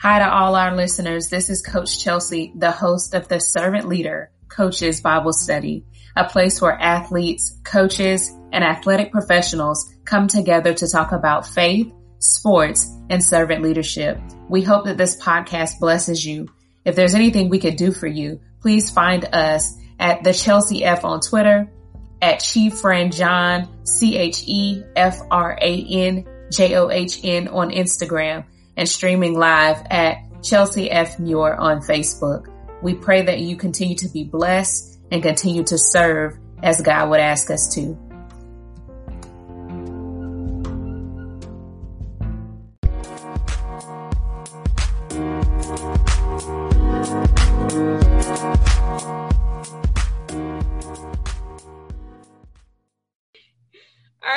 Hi to all our listeners. This is Coach Chelsea, the host of the Servant Leader Coaches Bible Study, a place where athletes, coaches, and athletic professionals come together to talk about faith, sports, and servant leadership. We hope that this podcast blesses you. If there's anything we could do for you, please find us at the Chelsea F on Twitter, at Chief Friend John, C-H-E-F-R-A-N-J-O-H-N on Instagram and streaming live at Chelsea F. Muir on Facebook. We pray that you continue to be blessed and continue to serve as God would ask us to.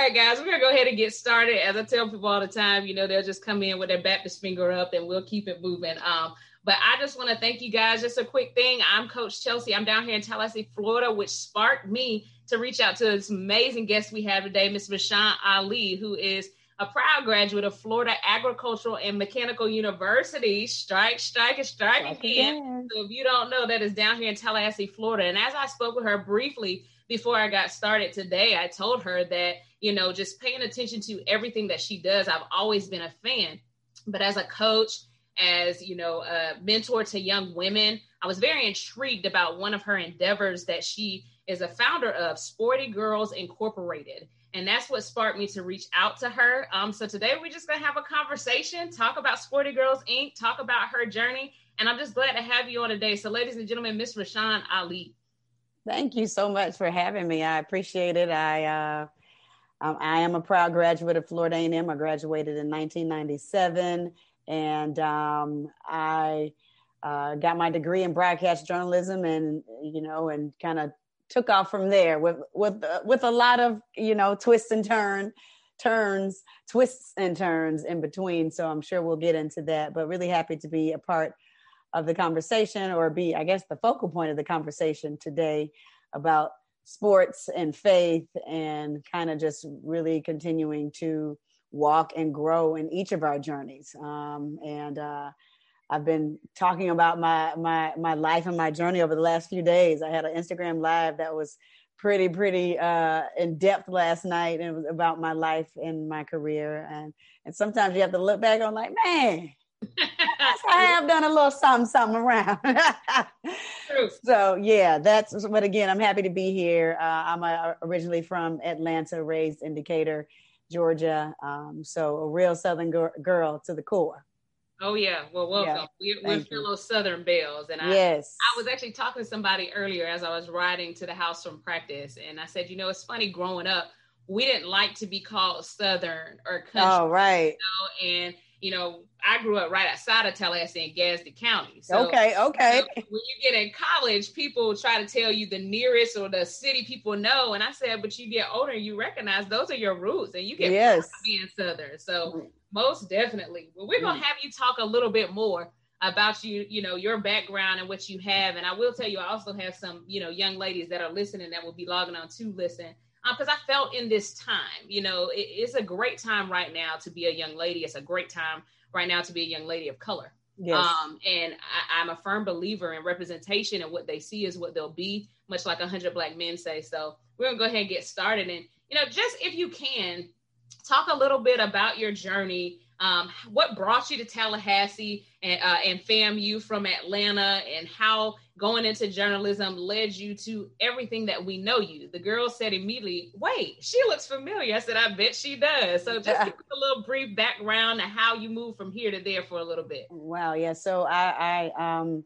Right, guys, we're gonna go ahead and get started. As I tell people all the time, you know, they'll just come in with their Baptist finger up and we'll keep it moving. Um, but I just want to thank you guys. Just a quick thing. I'm Coach Chelsea. I'm down here in Tallahassee, Florida, which sparked me to reach out to this amazing guest we have today, Ms. Rashan Ali, who is a proud graduate of Florida Agricultural and Mechanical University. Strike, strike, and strike, strike again. again. So if you don't know, that is down here in Tallahassee, Florida. And as I spoke with her briefly before I got started today, I told her that you know, just paying attention to everything that she does. I've always been a fan. But as a coach, as you know, a mentor to young women, I was very intrigued about one of her endeavors that she is a founder of, Sporty Girls Incorporated. And that's what sparked me to reach out to her. Um, so today we're just gonna have a conversation, talk about Sporty Girls Inc., talk about her journey. And I'm just glad to have you on today. So, ladies and gentlemen, Miss Rashan Ali. Thank you so much for having me. I appreciate it. I uh um, I am a proud graduate of Florida A&M. I graduated in 1997, and um, I uh, got my degree in broadcast journalism, and you know, and kind of took off from there with with uh, with a lot of you know twists and turn turns twists and turns in between so i'm sure we'll get into that but really happy to be a part of the conversation or be i guess the focal point of the conversation today about sports and faith and kind of just really continuing to walk and grow in each of our journeys. Um, and uh, i've been talking about my my my life and my journey over the last few days. I had an instagram live that was pretty pretty uh, in depth last night and it was about my life and my career. And and sometimes you have to look back on like man I have done a little something, something around. so yeah, that's. But again, I'm happy to be here. Uh, I'm a, originally from Atlanta, raised in Decatur, Georgia. Um, so a real Southern girl to the core. Oh yeah, well welcome. Yeah, we're, we're fellow Southern Belles, and I, yes, I was actually talking to somebody earlier as I was riding to the house from practice, and I said, you know, it's funny growing up, we didn't like to be called Southern or country. Oh right. You know? And you know, I grew up right outside of Tallahassee in Gadsden County. So, okay, okay. You know, when you get in college, people try to tell you the nearest or the city people know. And I said, but you get older, you recognize those are your roots and you get yes. being Southern. So mm. most definitely. Well, we're gonna mm. have you talk a little bit more about you, you know, your background and what you have. And I will tell you, I also have some, you know, young ladies that are listening that will be logging on to listen because um, I felt in this time, you know, it, it's a great time right now to be a young lady. It's a great time right now to be a young lady of color. Yes. Um, and I, am a firm believer in representation and what they see is what they'll be, much like a hundred black men say. So we're gonna go ahead and get started. And you know, just if you can, talk a little bit about your journey um, what brought you to Tallahassee and, uh, and FAMU from Atlanta, and how going into journalism led you to everything that we know you? The girl said immediately, "Wait, she looks familiar." I said, "I bet she does." So just give a little brief background to how you moved from here to there for a little bit. Wow, yeah. So I, I um.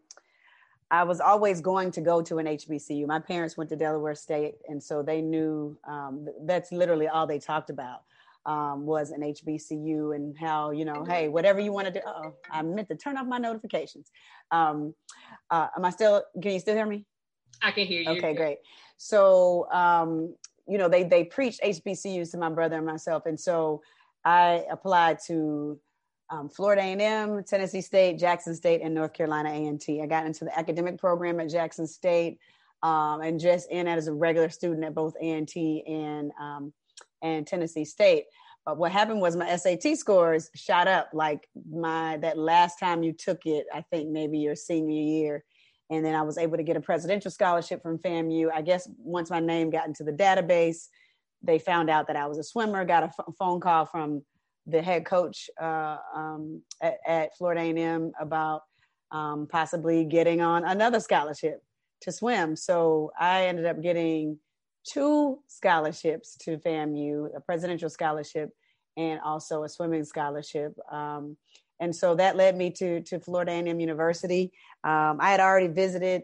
I was always going to go to an HBCU. My parents went to Delaware State, and so they knew um, that's literally all they talked about um, was an HBCU and how, you know, hey, whatever you want to do. Oh, I meant to turn off my notifications. Um, uh, am I still, can you still hear me? I can hear you. Okay, great. So, um, you know, they, they preached HBCUs to my brother and myself. And so I applied to um, Florida A&M, Tennessee State, Jackson State, and North Carolina A&T. I got into the academic program at Jackson State um, and just in as a regular student at both A&T and um, and Tennessee State. but what happened was my SAT scores shot up like my that last time you took it, I think maybe your senior year. And then I was able to get a presidential scholarship from FAMU. I guess once my name got into the database, they found out that I was a swimmer, got a f- phone call from the head coach uh, um, at, at, Florida A&M about um, possibly getting on another scholarship to swim. So I ended up getting two scholarships to FAMU, a presidential scholarship and also a swimming scholarship. Um, and so that led me to, to Florida A&M University. Um, I had already visited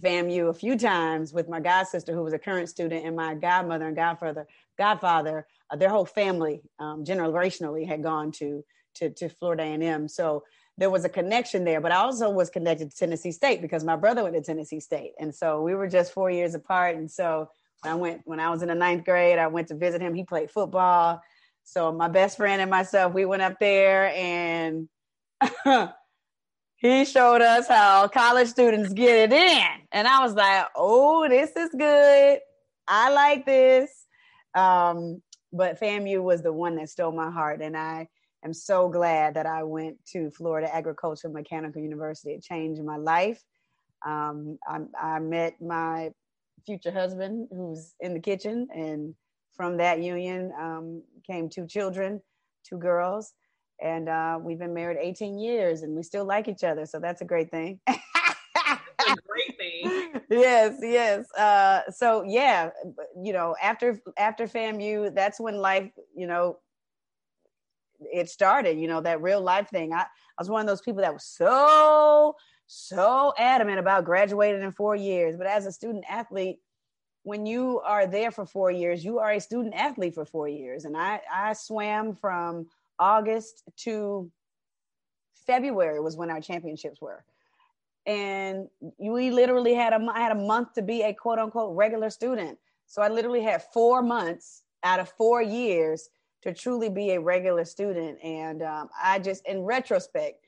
FAMU a few times with my god sister, who was a current student, and my godmother and godfather, godfather, uh, their whole family, um, generationally, had gone to, to to Florida A&M. So there was a connection there. But I also was connected to Tennessee State because my brother went to Tennessee State, and so we were just four years apart. And so I went when I was in the ninth grade. I went to visit him. He played football. So my best friend and myself, we went up there and he showed us how college students get it in. And I was like, oh, this is good. I like this. Um, but FAMU was the one that stole my heart. And I am so glad that I went to Florida Agricultural Mechanical University. It changed my life. Um, I, I met my future husband who's in the kitchen. And from that union um, came two children, two girls. And uh, we've been married 18 years and we still like each other. So that's a great thing. a great thing. yes, yes. Uh, so yeah, you know, after after FAMU, that's when life, you know, it started, you know, that real life thing. I, I was one of those people that was so so adamant about graduating in four years. But as a student athlete, when you are there for four years, you are a student athlete for four years. And I, I swam from August to February was when our championships were. And we literally had a, I had a month to be a quote unquote regular student. So I literally had four months out of four years to truly be a regular student. And um, I just, in retrospect,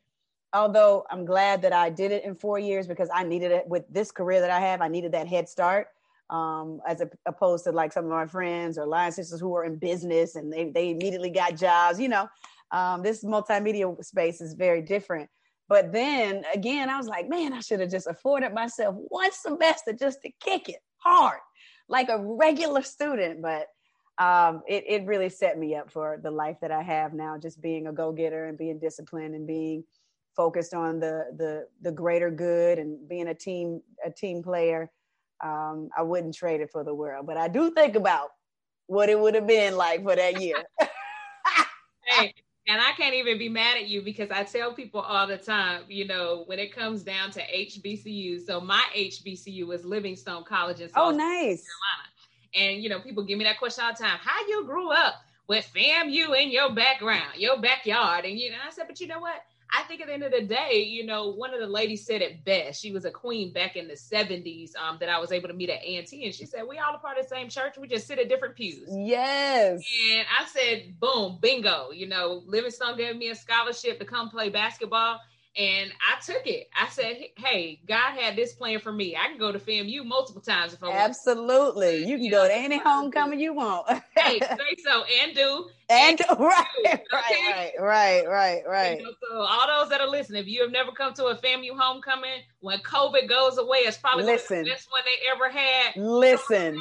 although I'm glad that I did it in four years because I needed it with this career that I have. I needed that head start um, as a, opposed to like some of my friends or line sisters who are in business and they, they immediately got jobs. You know, um, this multimedia space is very different. But then again, I was like, man, I should have just afforded myself one semester just to kick it hard, like a regular student. But um, it, it really set me up for the life that I have now, just being a go getter and being disciplined and being focused on the the the greater good and being a team a team player um, i wouldn't trade it for the world but i do think about what it would have been like for that year. Hey and i can't even be mad at you because i tell people all the time you know when it comes down to hbcu so my hbcu is livingstone college in South oh nice. Carolina and you know people give me that question all the time how you grew up with FAMU in your background your backyard? And you know i said but you know what I think at the end of the day, you know, one of the ladies said it best. She was a queen back in the 70s um, that I was able to meet at A&T. And she said, we all a part of the same church. We just sit at different pews. Yes. And I said, boom, bingo. You know, Livingstone gave me a scholarship to come play basketball. And I took it. I said, "Hey, God had this plan for me. I can go to FAMU multiple times if I want." Absolutely, you can you go know, to any homecoming you want. hey, say so and do and, and do. Right, okay? right, right, right, right, You know, so all those that are listening, if you have never come to a FAMU homecoming, when COVID goes away, it's probably Listen. the best one they ever had. Listen,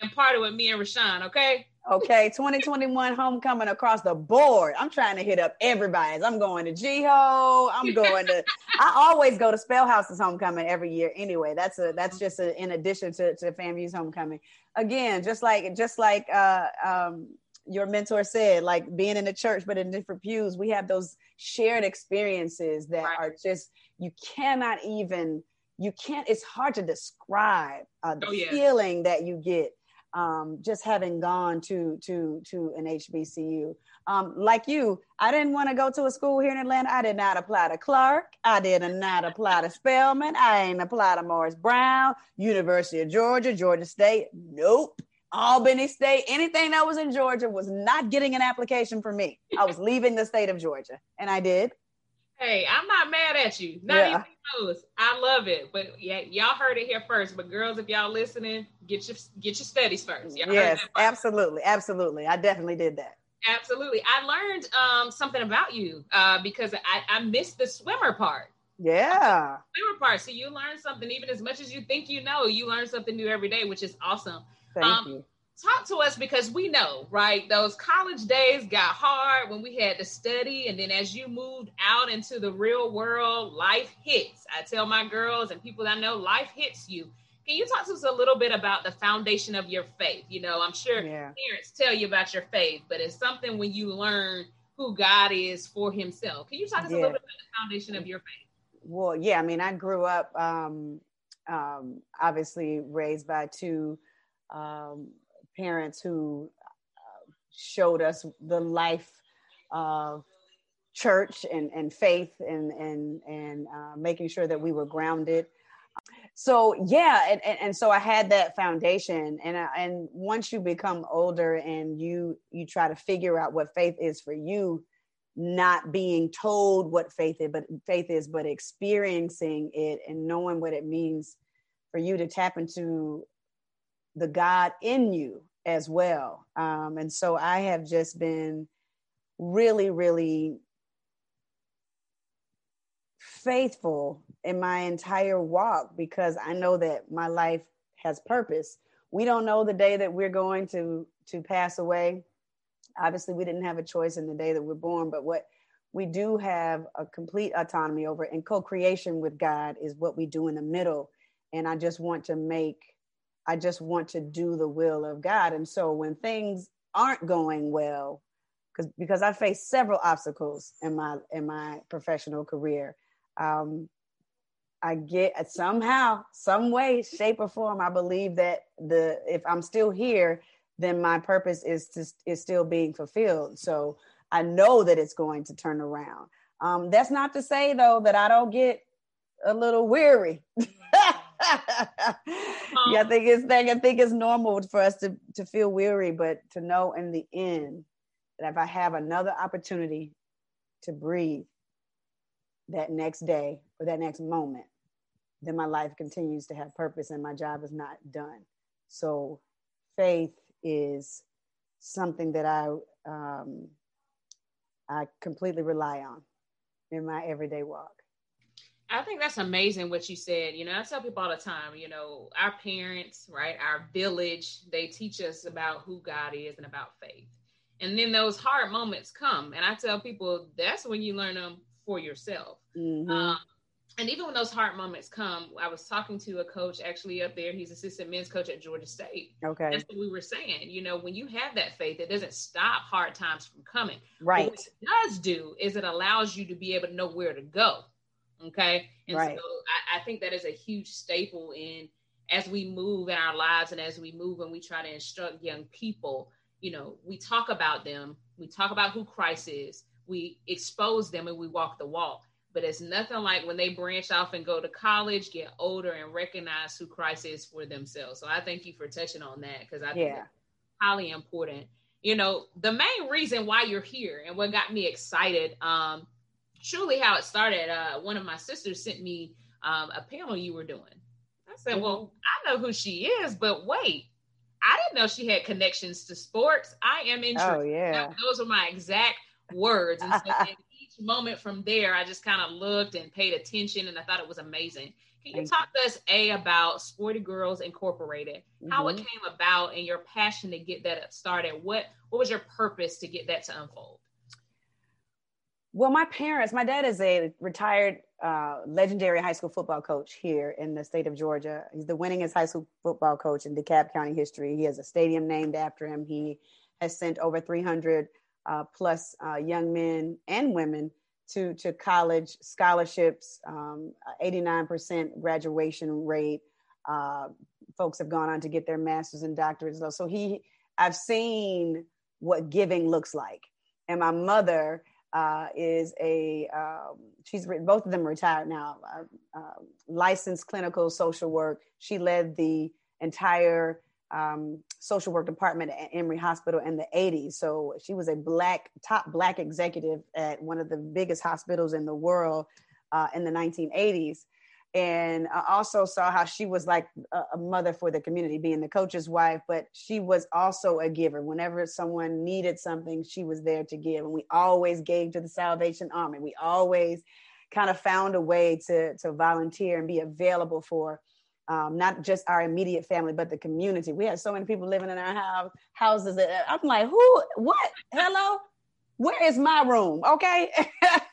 and party with me and Rashan. Okay. Okay, 2021 homecoming across the board. I'm trying to hit up everybody's. I'm going to GHO. I'm going to. I always go to Spellhouse's homecoming every year. Anyway, that's a that's just a, in addition to to FAMU's homecoming. Again, just like just like uh, um, your mentor said, like being in the church but in different pews, we have those shared experiences that right. are just you cannot even you can't. It's hard to describe uh, the oh, yeah. feeling that you get um, just having gone to to to an HBCU. Um, like you, I didn't want to go to a school here in Atlanta. I did not apply to Clark. I did not apply to Spelman. I ain't apply to Morris Brown, University of Georgia, Georgia State. Nope. Albany State, anything that was in Georgia was not getting an application for me. I was leaving the state of Georgia, and I did. Hey, I'm not mad at you. Not yeah. even close. I love it. But yeah, y'all heard it here first. But girls, if y'all listening, get your get your studies first. Y'all yes, absolutely, absolutely. I definitely did that. Absolutely. I learned um, something about you uh, because I, I missed the swimmer part. Yeah. Swimmer part. So you learn something, even as much as you think you know, you learn something new every day, which is awesome. Thank um, you. Talk to us because we know, right? Those college days got hard when we had to study. And then as you moved out into the real world, life hits. I tell my girls and people that I know, life hits you. Can you talk to us a little bit about the foundation of your faith? You know, I'm sure yeah. parents tell you about your faith, but it's something when you learn who God is for Himself. Can you talk to us yeah. a little bit about the foundation of your faith? Well, yeah, I mean, I grew up um, um, obviously raised by two um, parents who uh, showed us the life of church and, and faith and and and uh, making sure that we were grounded. So yeah and, and, and, so i had that foundation. And I, and once you become older and you you try to figure out what faith is for you not being told what faith is but faith is but experiencing it and knowing what it means for you to tap into the god in you as well um, and so i have just been really really faithful in my entire walk because I know that my life has purpose. We don't know the day that we're going to to pass away. Obviously, we didn't have a choice in the day that we're born, but what we do have a complete autonomy over and co-creation with God is what we do in the middle. And I just want to make I just want to do the will of God. And so when things aren't going well, because because I faced several obstacles in my in my professional career um, I get somehow, some way, shape, or form. I believe that the if I'm still here, then my purpose is to is still being fulfilled. So I know that it's going to turn around. Um, that's not to say though that I don't get a little weary. yeah, I think it's I think it's normal for us to to feel weary, but to know in the end that if I have another opportunity to breathe, that next day or that next moment, then my life continues to have purpose and my job is not done. So faith is something that I um, I completely rely on in my everyday walk. I think that's amazing what you said. You know, I tell people all the time, you know, our parents, right, our village, they teach us about who God is and about faith. And then those hard moments come. And I tell people that's when you learn them for yourself. Mm-hmm. Um, and even when those hard moments come, I was talking to a coach actually up there. He's assistant men's coach at Georgia State. Okay. That's what we were saying. You know, when you have that faith, it doesn't stop hard times from coming. Right. But what it does do is it allows you to be able to know where to go. Okay. And right. so I, I think that is a huge staple in as we move in our lives and as we move and we try to instruct young people, you know, we talk about them, we talk about who Christ is, we expose them and we walk the walk. But it's nothing like when they branch off and go to college, get older, and recognize who Christ is for themselves. So I thank you for touching on that because I think yeah. highly important. You know, the main reason why you're here and what got me excited, um, truly how it started. Uh, one of my sisters sent me um, a panel you were doing. I said, mm-hmm. "Well, I know who she is, but wait, I didn't know she had connections to sports. I am interested. Oh yeah, those are my exact words. And so each moment from there, I just kind of looked and paid attention, and I thought it was amazing. Can you Thank talk you. to us, A, about Sporty Girls Incorporated, mm-hmm. how it mm-hmm. came about, and your passion to get that started? What What was your purpose to get that to unfold? Well, my parents, my dad is a retired uh, legendary high school football coach here in the state of Georgia. He's the winningest high school football coach in DeKalb County history. He has a stadium named after him. He has sent over 300 uh, plus uh, young men and women to, to college scholarships, um, 89% graduation rate. Uh, folks have gone on to get their masters and doctorates. So he, I've seen what giving looks like. And my mother uh, is a, um, she's written, both of them retired now, uh, uh, licensed clinical social work. She led the entire um, social work department at Emory Hospital in the 80s. So she was a black, top black executive at one of the biggest hospitals in the world uh, in the 1980s. And I also saw how she was like a, mother for the community, being the coach's wife, but she was also a giver. Whenever someone needed something, she was there to give. And we always gave to the Salvation Army. We always kind of found a way to, to volunteer and be available for um, not just our immediate family, but the community. We had so many people living in our house, houses. That, I'm like, who, what? Hello? Where is my room? Okay.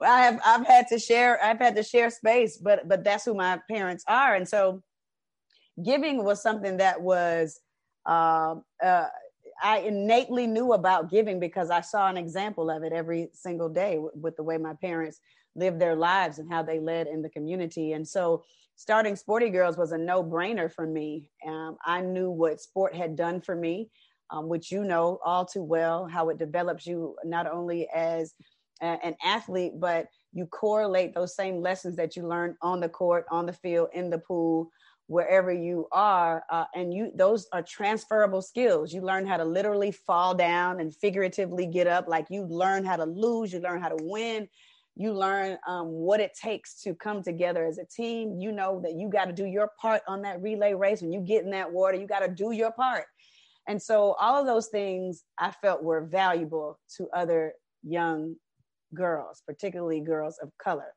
I have I've had to share I've had to share space, but but that's who my parents are, and so giving was something that was uh, uh, I innately knew about giving because I saw an example of it every single day with the way my parents lived their lives and how they led in the community, and so starting Sporty Girls was a no brainer for me. Um, I knew what sport had done for me. Um, which you know all too well, how it develops you not only as an athlete, but you correlate those same lessons that you learn on the court, on the field, in the pool, wherever you are, uh, and you those are transferable skills. You learn how to literally fall down and figuratively get up. Like you learn how to lose, you learn how to win. You learn um, what it takes to come together as a team. You know that you got to do your part on that relay race. When you get in that water, you got to do your part. And so all of those things I felt were valuable to other young girls, particularly girls of color.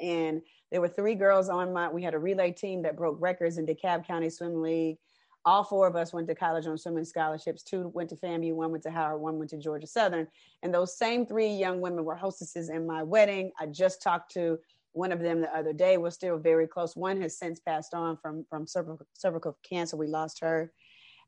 And there were three girls on my, we had a relay team that broke records in DeKalb County Swim League. All four of us went to college on swimming scholarships. Two went to FAMU, one went to Howard, one went to Georgia Southern. And those same three young women were hostesses in my wedding. I just talked to one of them the other day. We're still very close. One has since passed on from, from cervical, cervical cancer. We lost her.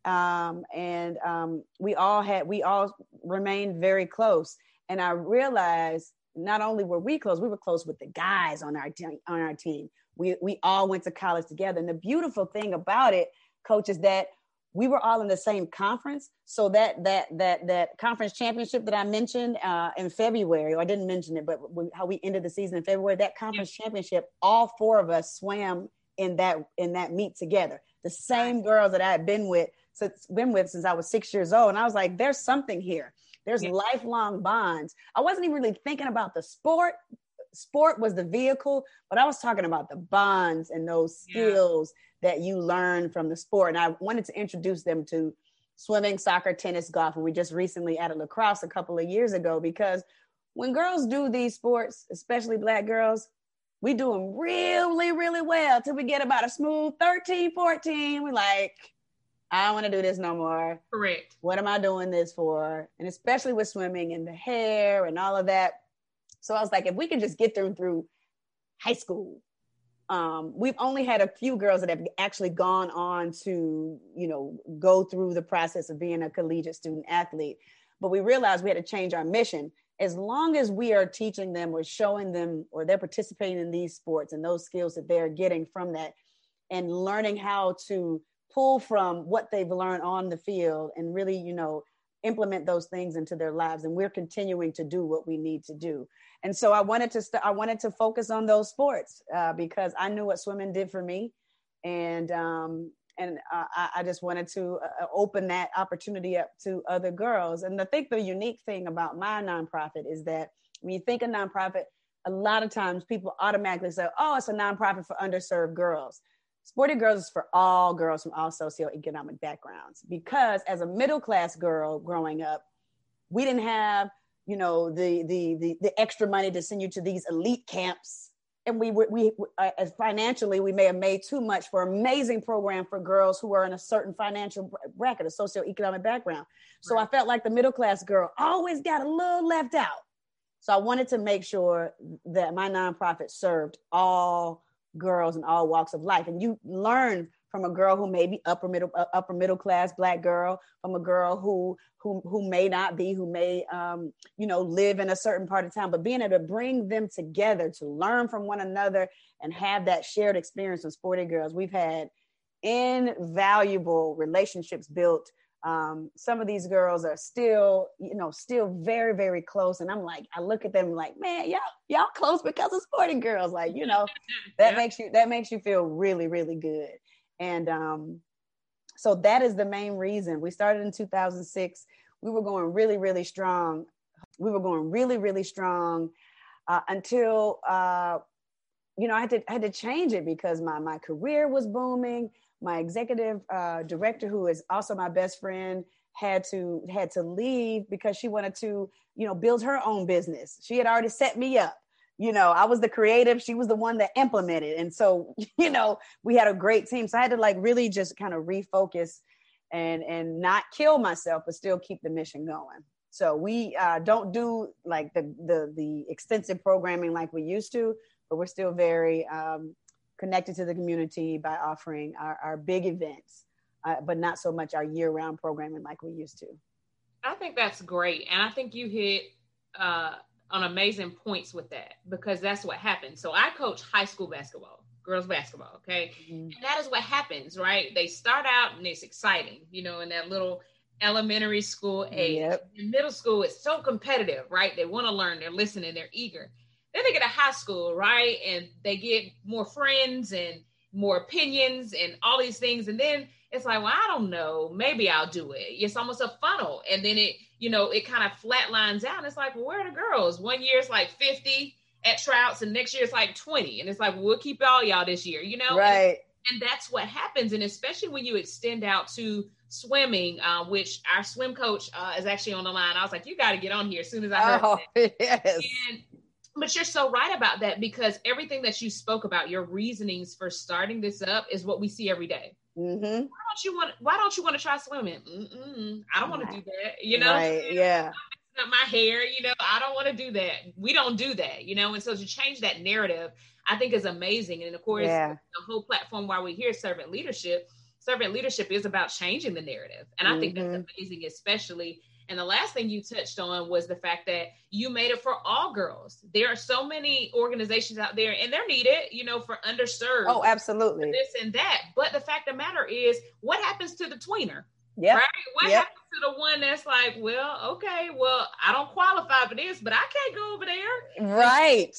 Um, and um, we all had, we all remained very close. And I realized not only were we close, we were close with the guys on our team. On our team, we we all went to college together. And the beautiful thing about it, coach, is that we were all in the same conference. So that that that that conference championship that I mentioned uh, in February, or I didn't mention it, but we, how we ended the season in February, that conference yeah. championship, all four of us swam in that in that meet together. The same girls that I had been with since been with since I was six years old, and I was like, "There's something here." There's yeah. lifelong bonds. I wasn't even really thinking about the sport. Sport was the vehicle, but I was talking about the bonds and those skills yeah. that you learn from the sport. And I wanted to introduce them to swimming, soccer, tennis, golf. And we just recently added lacrosse a couple of years ago because when girls do these sports, especially black girls, we do them really, really well till we get about a smooth 13, 14. We like, I don't want to do this no more. Correct. What am I doing this for? And especially with swimming and the hair and all of that. So I was like, if we can just get them through high school, um, we've only had a few girls that have actually gone on to, you know, go through the process of being a collegiate student athlete. But we realized we had to change our mission. As long as we are teaching them or showing them or they're participating in these sports and those skills that they're getting from that and learning how to pull from what they've learned on the field and really, you know, implement those things into their lives. And we're continuing to do what we need to do. And so i wanted to st- i wanted to focus on those sports uh, because i knew what swimming did for me. And um, and uh, I, I, just wanted to uh, open that opportunity up to other girls. And i think the unique thing about my nonprofit is that when you think of nonprofit a lot of times people automatically say oh it's a nonprofit for underserved girls Sporty Girls is for all girls from all socioeconomic backgrounds because as a middle class girl growing up, we didn't have, you know, the the the, the extra money to send you to these elite camps. And we we, we uh, as financially we may have made too much for amazing program for girls who are in a certain financial bracket, a socioeconomic background. So I felt like the middle class girl always got a little left out. So I wanted to make sure that my nonprofit served all girls in all walks of life. And you learn from a girl who may be upper middle uh, upper middle class black girl from a girl who who who may not be who may um, you know live in a certain part of town. But being able to bring them together to learn from one another and have that shared experience with sporty girls we've had invaluable relationships built um, some of these girls are still, you know, still very, very close. And I'm like, I look at them like, man, y'all, y'all close because of sporting girls. Like, you know, that yeah. makes you that makes you feel really, really good. And um, so that is the main reason. We started in 2006. We were going really, really strong. We were going really, really strong uh, until uh, you know, I had to I had to change it because my my career was booming. My executive uh, director, who is also my best friend, had to had to leave because she wanted to, you know, build her own business. She had already set me up. You know, I was the creative, she was the one that implemented. And so, you know, we had a great team. So I had to like really just kind of refocus and and not kill myself, but still keep the mission going. So we uh, don't do like the the the extensive programming like we used to, but we're still very um, connected to the community by offering our, our big events, uh, but not so much our year round programming like we used to. I think that's great. And I think you hit uh, on amazing points with that because that's what happens. So I coach high school basketball, girls basketball, okay? Mm-hmm. And that is what happens, right? They start out and it's exciting, you know, in that little elementary school age. Yep. In middle school, it's so competitive, right? They want to learn, they're listening, they're eager. Then they get to high school, right? And they get more friends and more opinions and all these things. And then it's like, well, I don't know, maybe I'll do it. It's almost a funnel. And then it, you know, it kind of flatlines out. It's like, well, where are the girls? One year it's like 50 at Trouts, and next year it's like 20. And it's like, well, we'll keep all y'all this year, you know? Right. And, and that's what happens. And especially when you extend out to swimming, uh, which our swim coach uh, is actually on the line. I was like, you got to get on here as soon as I heard. Oh, that. yes. And but you're so right about that because everything that you spoke about, your reasonings for starting this up, is what we see every day. Mm-hmm. Why don't you want? Why don't you want to try swimming? Mm-mm, I don't want to do that. You know, right, yeah. Up my hair, you know, I don't want to do that. We don't do that, you know. And so to change that narrative, I think is amazing. And of course, yeah. the whole platform while we hear servant leadership, servant leadership is about changing the narrative, and I mm-hmm. think that's mm-hmm. amazing, especially and the last thing you touched on was the fact that you made it for all girls. There are so many organizations out there, and they're needed, you know, for underserved. Oh, absolutely. This and that. But the fact of the matter is, what happens to the tweener? Yeah. Right? What yep. happens to the one that's like, well, okay, well, I don't qualify for this, but I can't go over there. Right.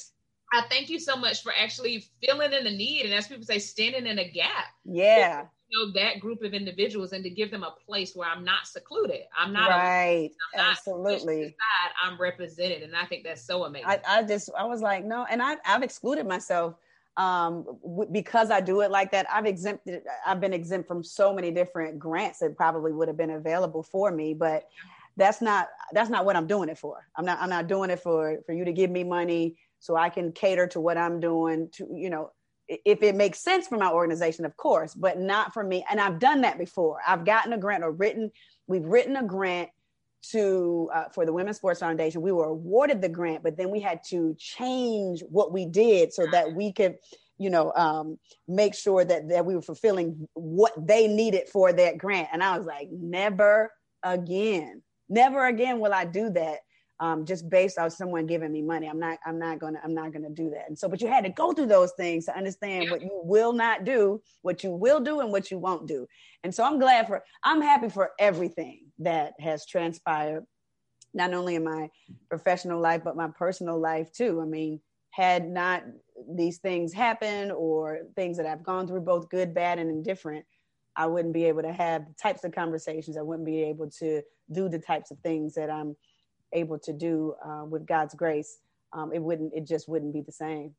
I thank you so much for actually filling in the need and as people say, standing in a gap. Yeah know that group of individuals and to give them a place where I'm not secluded. I'm not right. I'm not Absolutely. I'm represented, and I think that's so amazing. I, I just I was like no, and I, I've excluded myself um w- because I do it like that. I've exempted. I've been exempt from so many different grants that probably would have been available for me, but that's not that's not what I'm doing it for. I'm not I'm not doing it for for you to give me money so I can cater to what I'm doing to you know if it makes sense for my organization, of course, but not for me. And I've done that before. I've gotten a grant or written, we've written a grant to uh, for the Women's Sports Foundation. We were awarded the grant, but then we had to change what we did so that we could, you know, um, make sure that that we were fulfilling what they needed for that grant. And I was like, never again, never again will I do that um, just based on someone giving me money. I'm not, I'm not gonna, I'm not gonna do that. And so, but you had to go through those things to understand what you will not do, what you will do, and what you won't do. And so I'm glad for, I'm happy for everything that has transpired, not only in my professional life, but my personal life too. I mean, had not these things happened or things that I've gone through, both good, bad, and indifferent, I wouldn't be able to have the types of conversations. I wouldn't be able to do the types of things that I'm able to do uh, with God's grace, um, it wouldn't, it just wouldn't be the same.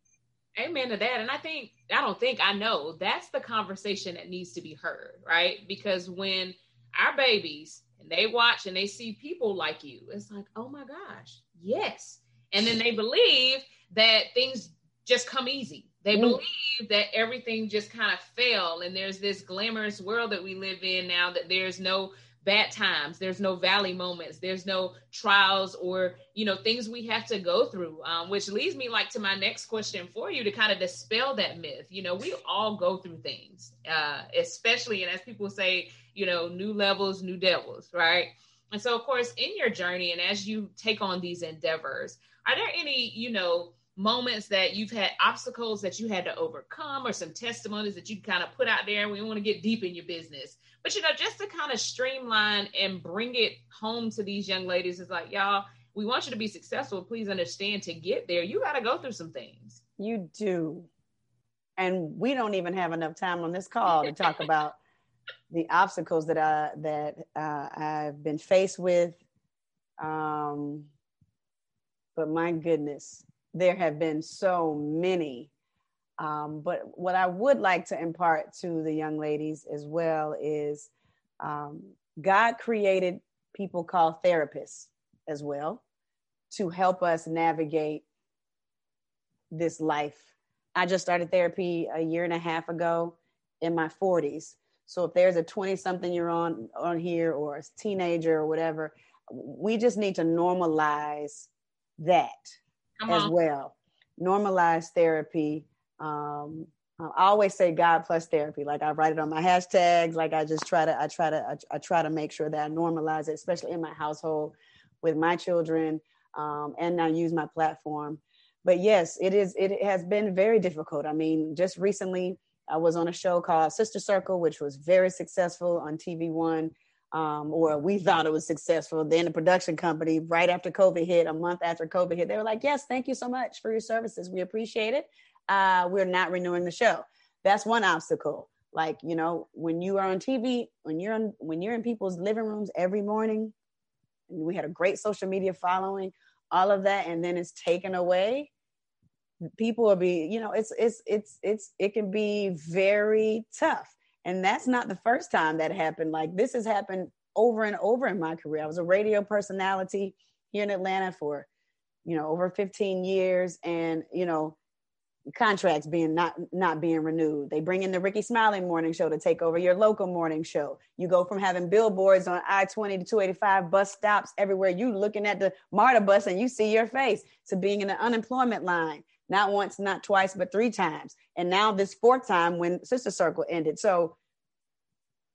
Amen to that. And I think, I don't think, I know that's the conversation that needs to be heard, right? Because when our babies and they watch and they see people like you, it's like, oh my gosh, yes. And then they believe that things just come easy. They mm. believe that everything just kind of fell, and there's this glamorous world that we live in now that there's no bad times. There's no valley moments. There's no trials or you know things we have to go through um, which leads me like to my next question for you to kind of dispel that myth. You know we all go through things uh, especially and as people say you know new levels new devils right? And so of course in your journey and as you take on these endeavors are there any you know moments that you've had obstacles that you had to overcome or some testimonies that you kind of put out there we want to get deep in your business but you know, just to kind of streamline and bring it home to these young ladies is like, y'all, we want you to be successful. Please understand to get there, you got to go through some things. You do. And we don't even have enough time on this call to talk about the obstacles that I that uh, I've been faced with. Um, but my goodness, there have been so many Um, but what I would like to impart to the young ladies as well is um, God created people called therapists as well to help us navigate this life. I just started therapy a year and a half ago in my 40s. So if there's a 20 something year on on here or a teenager or whatever, we just need to normalize that as well. Normalize therapy. Um, I always say God plus therapy. Like I write it on my hashtags. Like I just try to, I try to, I, I try to make sure that I normalize it, especially in my household with my children, um, and I use my platform. But yes, it is. It has been very difficult. I mean, just recently, I was on a show called Sister Circle, which was very successful on TV One um, or we thought it was successful. Then the production company, right after COVID hit, a month after COVID hit, they were like, "Yes, thank you so much for your services. We appreciate it. Uh, we're not renewing the show." That's one obstacle. Like you know, when you are on TV, when you're in, when you're in people's living rooms every morning, and we had a great social media following, all of that, and then it's taken away. People will be, you know, it's it's it's it's it can be very tough and that's not the first time that happened. Like this has happened over and over in my career. I was a radio personality here in Atlanta for, you know, over 15 years and, you know, contracts being not not being renewed. They bring in the Rickey Smiley morning show to take over your local morning show. You go from having billboards on I-20 to 285 bus stops everywhere. You looking at the MARTA bus and you see your face to being in the unemployment line not once, not twice, but three times. And now this fourth time when Sister Circle ended. So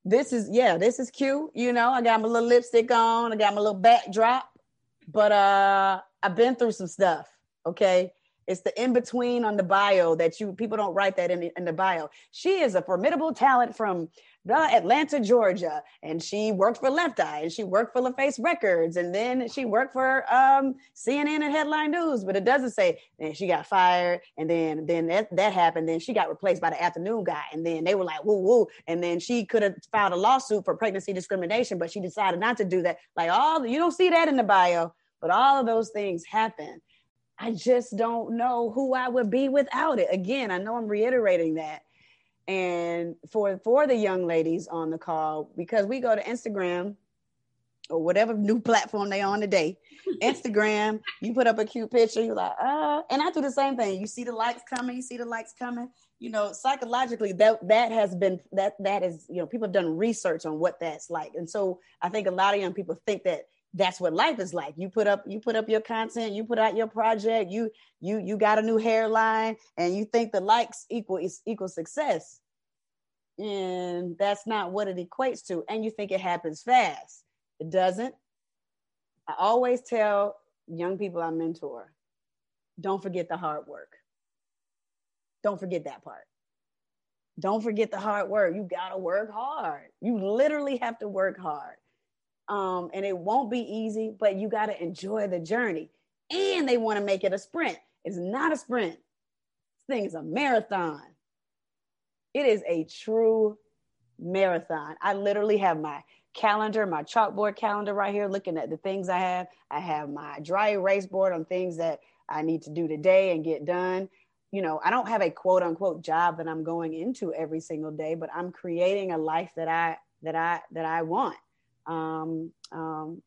this is, yeah, this is cute. You know, I got my little lipstick on, I got my little backdrop, but uh I've been through some stuff. Okay. It's the in between on the bio that you people don't write that in the, in the bio. She is a formidable talent from Atlanta, Georgia, and she worked for Left Eye and she worked for LaFace Records, and then she worked for um, CNN and Headline News. But it doesn't say and she got fired, and then then that, that happened. Then she got replaced by the afternoon guy, and then they were like woo woo, and then she could have filed a lawsuit for pregnancy discrimination, but she decided not to do that. Like all you don't see that in the bio, but all of those things happen. I just don't know who I would be without it. Again, I know I'm reiterating that. And for for the young ladies on the call, because we go to Instagram or whatever new platform they are on today, Instagram, you put up a cute picture, you're like, uh, and I do the same thing. You see the likes coming, you see the likes coming. You know, psychologically, that that has been that that is, you know, people have done research on what that's like. And so I think a lot of young people think that that's what life is like. You put up you put up your content you put out your project you you you got a new hairline and you think the likes equal is equal success. And that's not what it equates to and you think it happens fast. It doesn't. I always tell young people i mentor don't forget the hard work. Don't forget that part. Don't forget the hard work. You got to work hard. You literally have to work hard um, and it won't be easy, but you got to enjoy the journey. And they want to make it a sprint. It's not a sprint. This thing is a marathon. It is a true marathon. I literally have my calendar, my chalkboard calendar right here, looking at the things I have. I have my dry erase board on things that I need to do today and get done. You know, I don't have a quote unquote job that I'm going into every single day, but I'm creating a life that I that I that I want um, um,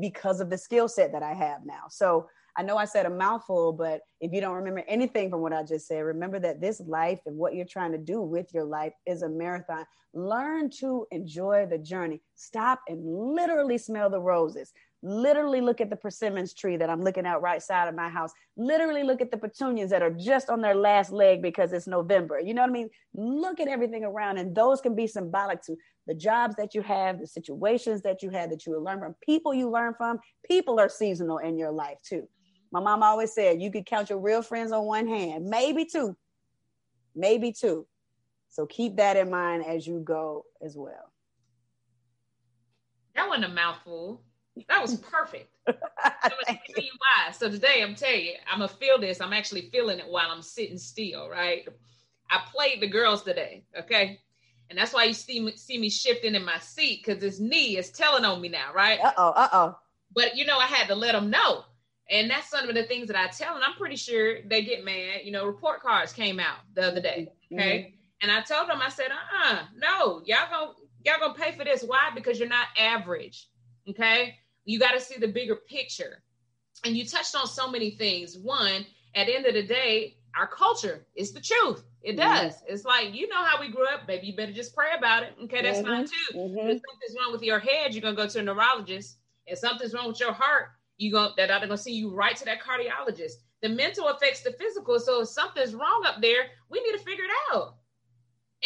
because of the skill set that I have now. So I know I said a mouthful, but if you don't remember anything from what I just said, remember that this life and what you're trying to do with your life is a marathon. Learn to enjoy the journey. Stop and literally smell the roses. Literally look at the persimmons tree that I'm looking at right side of my house. Literally look at the petunias that are just on their last leg because it's November. You know what I mean? Look at everything around, and those can be symbolic to the jobs that you have, the situations that you have that you will learn from, people you learn from. People are seasonal in your life too. My mom always said you could count your real friends on one hand, maybe two, maybe two. So keep that in mind as you go as well. That wasn't a mouthful. That was perfect. I'm gonna tell you why. So today I'm telling you, I'm gonna feel this. I'm actually feeling it while I'm sitting still, right? I played the girls today, okay? And that's why you see me, see me shifting in my seat because this knee is telling on me now, right? Uh oh, uh oh. But you know, I had to let them know. And that's some of the things that I tell, and I'm pretty sure they get mad. You know, report cards came out the other day. Okay. Mm-hmm. And I told them, I said, uh-uh, no, y'all gonna y'all gonna pay for this. Why? Because you're not average. Okay. You got to see the bigger picture. And you touched on so many things. One, at the end of the day, our culture is the truth. It mm-hmm. does. Mm-hmm. It's like you know how we grew up. Maybe you better just pray about it. Okay, that's mm-hmm. fine too. Mm-hmm. If something's wrong with your head, you're gonna go to a neurologist. If something's wrong with your heart, you go that they're gonna send you right to that cardiologist. The mental affects the physical. So if something's wrong up there, we need to figure it out.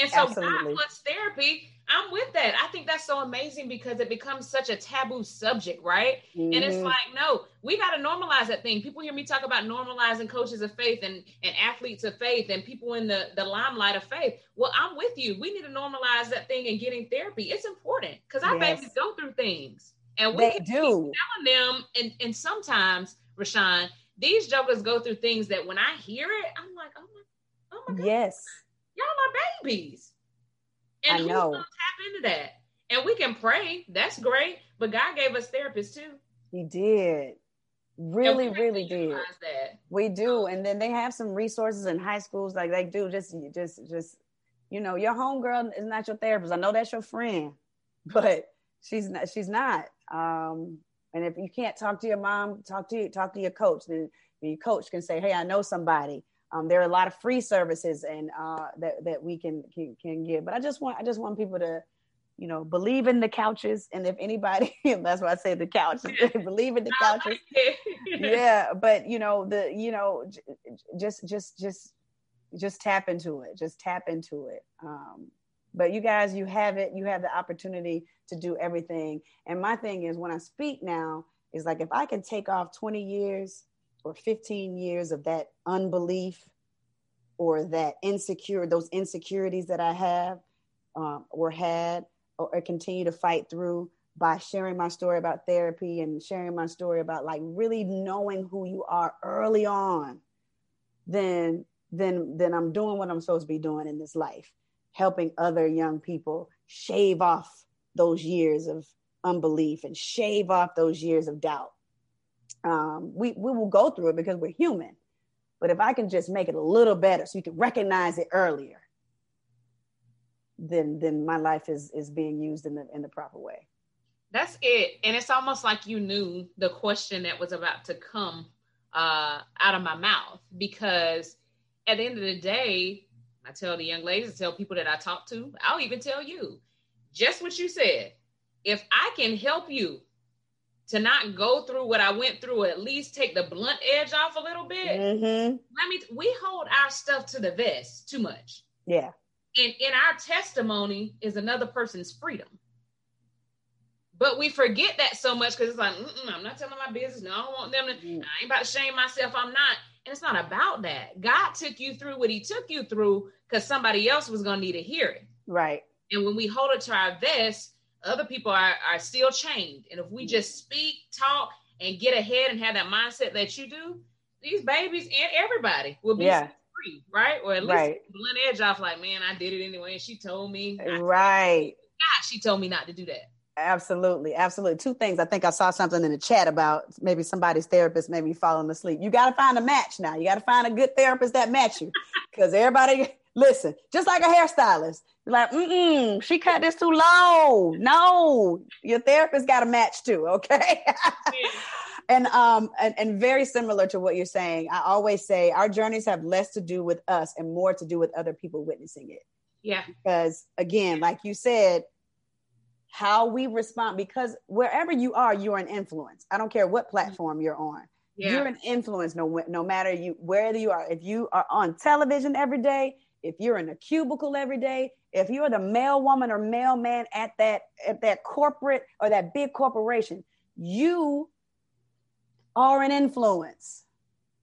And so Absolutely. God wants therapy. I'm with that. I think that's so amazing because it becomes such a taboo subject, right? Mm-hmm. And it's mm-hmm. like, no, we got to normalize that thing. People hear me talk about normalizing coaches of faith and, and athletes of faith and people in the, the limelight of faith. Well, I'm with you. We need to normalize that thing and getting therapy. It's important because our yes. babies go through things. And we they do. telling them, and, and sometimes, Rashan, these jokers go through things that when I hear it, I'm like, oh my, oh my God. Yes. Y'all are babies. And I know. tap into that? And we can pray. That's great. But God gave us therapists too. He did. Really, really did. That. We do. And then they have some resources in high schools like they do. Just just just you know, your homegirl is not your therapist. I know that's your friend, but she's not she's not. Um, and if you can't talk to your mom, talk to talk to your coach. Then your coach can say, "Hey, I know somebody." Um, there are a lot of free services and uh, that that we can, can can give. But I just want I just want people to, you know, believe in the couches. And if anybody, that's why I say the couches, believe in the couches. yeah, but you know the you know just just just just tap into it. Just tap into it. Um, but you guys, you have it. You have the opportunity to do everything. And my thing is, when I speak now, is like if I can take off 20 years or 15 years of that unbelief or that insecure, those insecurities that I have um, or had or, or continue to fight through by sharing my story about therapy and sharing my story about like really knowing who you are early on, then then then I'm doing what I'm supposed to be doing in this life, helping other young people shave off those years of unbelief and shave off those years of doubt um, we, we will go through it because we're human. But if I can just make it a little better so you can recognize it earlier, then then my life is is being used in the in the proper way. That's it. And it's almost like you knew the question that was about to come uh, out of my mouth because at the end of the day, I tell the young ladies, I tell people that I talk to, I'll even tell you just what you said. If I can help you to not go through what I went through, at least take the blunt edge off a little bit. Mm-hmm. Let me. We hold our stuff to the vest too much. Yeah. And in our testimony is another person's freedom. But we forget that so much because it's like, I'm not telling my business. No, I don't want them to. Mm. I ain't about to shame myself. I'm not. And it's not about that. God took you through what He took you through because somebody else was going to need to hear it. Right. And when we hold it to our vest, other people are, are still chained. And if we just speak, talk, and get ahead and have that mindset that you do, these babies and everybody will be yeah. free, right? Or at least right. blunt edge off, like, man, I did it anyway. And she told me. Right. God, she told me not to do that. Absolutely, absolutely. Two things. I think I saw something in the chat about maybe somebody's therapist maybe falling asleep. You got to find a match now. You got to find a good therapist that match you, because everybody listen. Just like a hairstylist, like, mm she cut this too low. No, your therapist got a match too. Okay. and um and, and very similar to what you're saying, I always say our journeys have less to do with us and more to do with other people witnessing it. Yeah. Because again, like you said, how we respond because wherever you are you're an influence i don't care what platform you're on yeah. you're an influence no, no matter you where you are if you are on television every day if you're in a cubicle every day if you're the male woman or male man at that at that corporate or that big corporation you are an influence.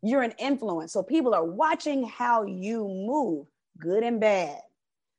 You're an influence. So people are watching how you move good and bad.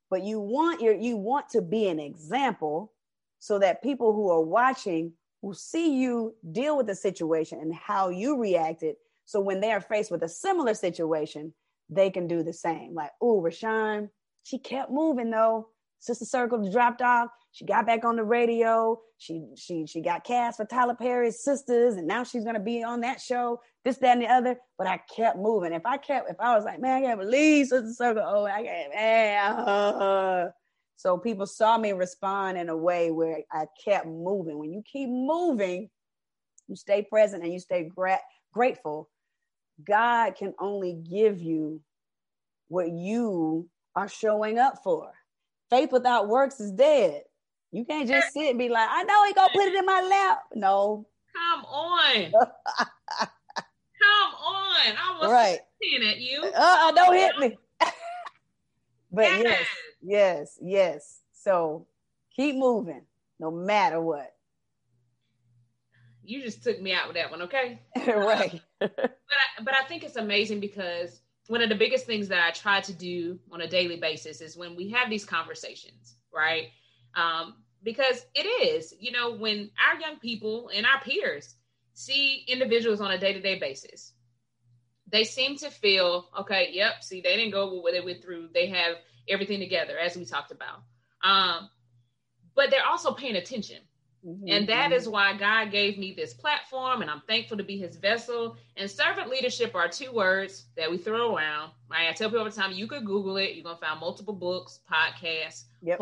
But you want your you want to be an example so that people who are watching will see you deal with the situation and how you reacted. So when they are faced with a similar situation, they can do the same. Like, oh, Rashan, she kept moving though. Sister Circle dropped off. She got back on the radio. She she she got cast for Tyler Perry's Sisters, and now she's gonna be on that show. This, that, and the other. But I kept moving. If I kept, if I was like, man, I can't believe Sister Circle. Oh, I can't, man. So people saw me respond in a way where I kept moving. When you keep moving, you stay present and you stay gra- grateful. God can only give you what you are showing up for. Faith without works is dead. You can't just sit and be like, I know he gonna put it in my lap. No. Come on. Come on. I was right. at you. Uh, don't hit me. but yes. yes, yes, yes. So keep moving no matter what. You just took me out with that one, okay? right. but I, but I think it's amazing because one of the biggest things that I try to do on a daily basis is when we have these conversations, right? Um, because it is, you know, when our young people and our peers see individuals on a day to day basis, they seem to feel, okay, yep, see, they didn't go with what they went through. They have everything together, as we talked about. Um, but they're also paying attention. Mm-hmm. And that is why God gave me this platform, and I'm thankful to be his vessel. And servant leadership are two words that we throw around. Right? I tell people all the time, you could Google it. You're gonna find multiple books, podcasts, yep.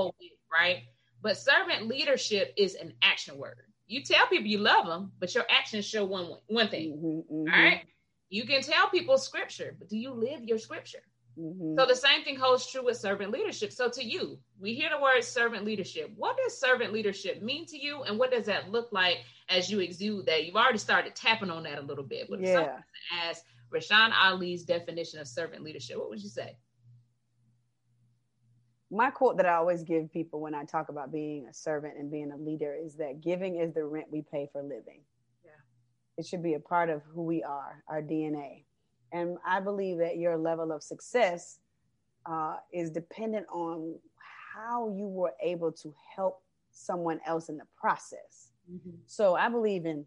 right? But servant leadership is an action word. You tell people you love them, but your actions show one one thing. Mm-hmm, mm-hmm. All right. You can tell people scripture, but do you live your scripture? Mm-hmm. So the same thing holds true with servant leadership. So to you, we hear the word servant leadership. What does servant leadership mean to you, and what does that look like as you exude that? You've already started tapping on that a little bit. But yeah. as Rashan Ali's definition of servant leadership, what would you say? My quote that I always give people when I talk about being a servant and being a leader is that giving is the rent we pay for living. Yeah. It should be a part of who we are, our DNA. And I believe that your level of success uh, is dependent on how you were able to help someone else in the process. Mm-hmm. So I believe in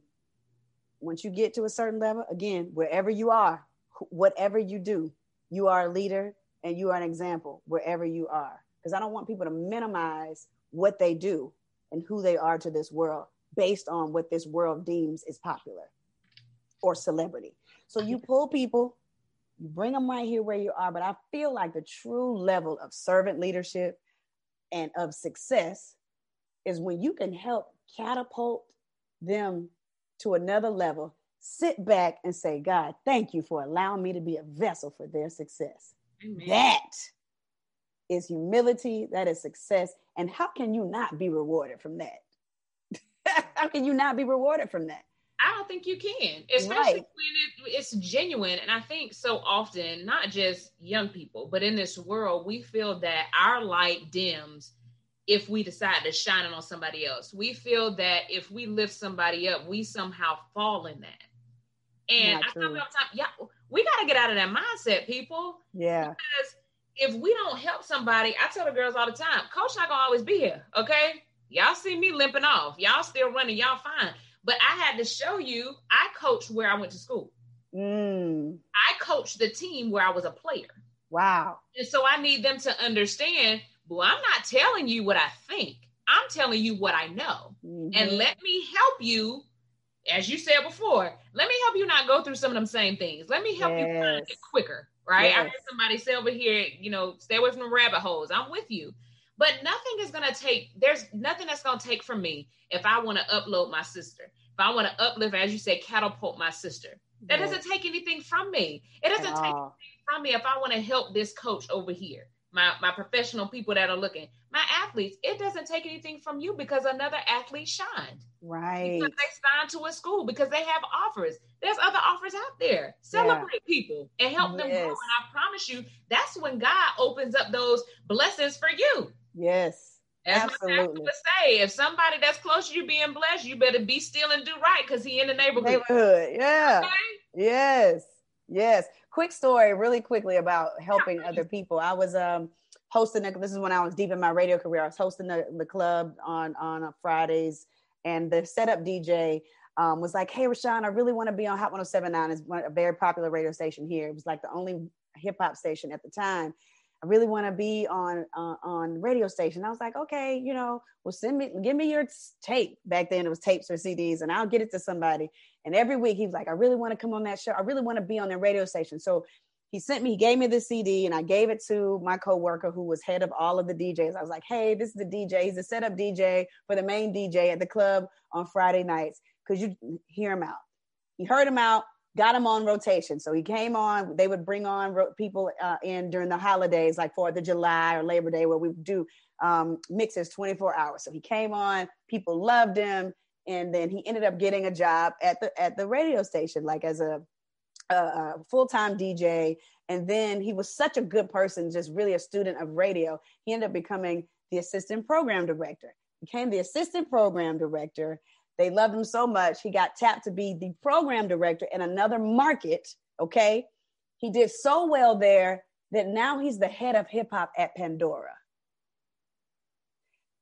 once you get to a certain level, again, wherever you are, whatever you do, you are a leader and you are an example wherever you are. Because I don't want people to minimize what they do and who they are to this world based on what this world deems is popular or celebrity. So you pull people, you bring them right here where you are. But I feel like the true level of servant leadership and of success is when you can help catapult them to another level. Sit back and say, God, thank you for allowing me to be a vessel for their success. Amen. That is humility, that is success. And how can you not be rewarded from that? how can you not be rewarded from that? I don't think you can, especially right. when it, it's genuine. And I think so often, not just young people, but in this world, we feel that our light dims if we decide to shine it on somebody else. We feel that if we lift somebody up, we somehow fall in that. And I tell all the time, yeah, we got to get out of that mindset, people. Yeah. Because if we don't help somebody, I tell the girls all the time, coach not gonna always be here. Okay. Y'all see me limping off. Y'all still running, y'all fine. But I had to show you, I coached where I went to school. Mm. I coached the team where I was a player. Wow. And so I need them to understand, well, I'm not telling you what I think. I'm telling you what I know. Mm-hmm. And let me help you, as you said before, let me help you not go through some of them same things. Let me help yes. you find it quicker, right? Yes. I heard somebody say over here, you know, stay away from the rabbit holes. I'm with you. But nothing is going to take, there's nothing that's going to take from me if I want to upload my sister, if I want to uplift, as you say, catapult my sister. That yes. doesn't take anything from me. It doesn't At take all. anything from me if I want to help this coach over here, my, my professional people that are looking, my athletes. It doesn't take anything from you because another athlete shined. Right. Because they signed to a school because they have offers. There's other offers out there. Celebrate yeah. people and help yes. them grow. And I promise you, that's when God opens up those blessings for you. Yes. Absolutely. my say, if somebody that's close to you being blessed, you better be still and do right because he in the neighborhood. Neighborhood, yeah. Okay? Yes, yes. Quick story, really quickly about helping yeah. other people. I was um hosting. A, this is when I was deep in my radio career. I was hosting the, the club on on uh, Fridays, and the setup DJ um, was like, "Hey, Rashan, I really want to be on Hot 107.9. It's a very popular radio station here. It was like the only hip hop station at the time." I really want to be on uh, on radio station. I was like, okay, you know, well, send me, give me your tape. Back then, it was tapes or CDs, and I'll get it to somebody. And every week, he was like, I really want to come on that show. I really want to be on the radio station. So he sent me, he gave me the CD, and I gave it to my coworker who was head of all of the DJs. I was like, hey, this is the DJ. He's the setup DJ for the main DJ at the club on Friday nights. because you hear him out? He heard him out got him on rotation. So he came on. They would bring on ro- people uh, in during the holidays, like Fourth of July or Labor Day, where we do um, mixes 24 hours. So he came on. People loved him, and then he ended up getting a job at the at the radio station, like as a, a, a full time DJ. And then he was such a good person, just really a student of radio. He ended up becoming the assistant program director. Became the assistant program director they loved him so much, he got tapped to be the program director in another market. Okay. He did so well there that now he's the head of hip hop at Pandora.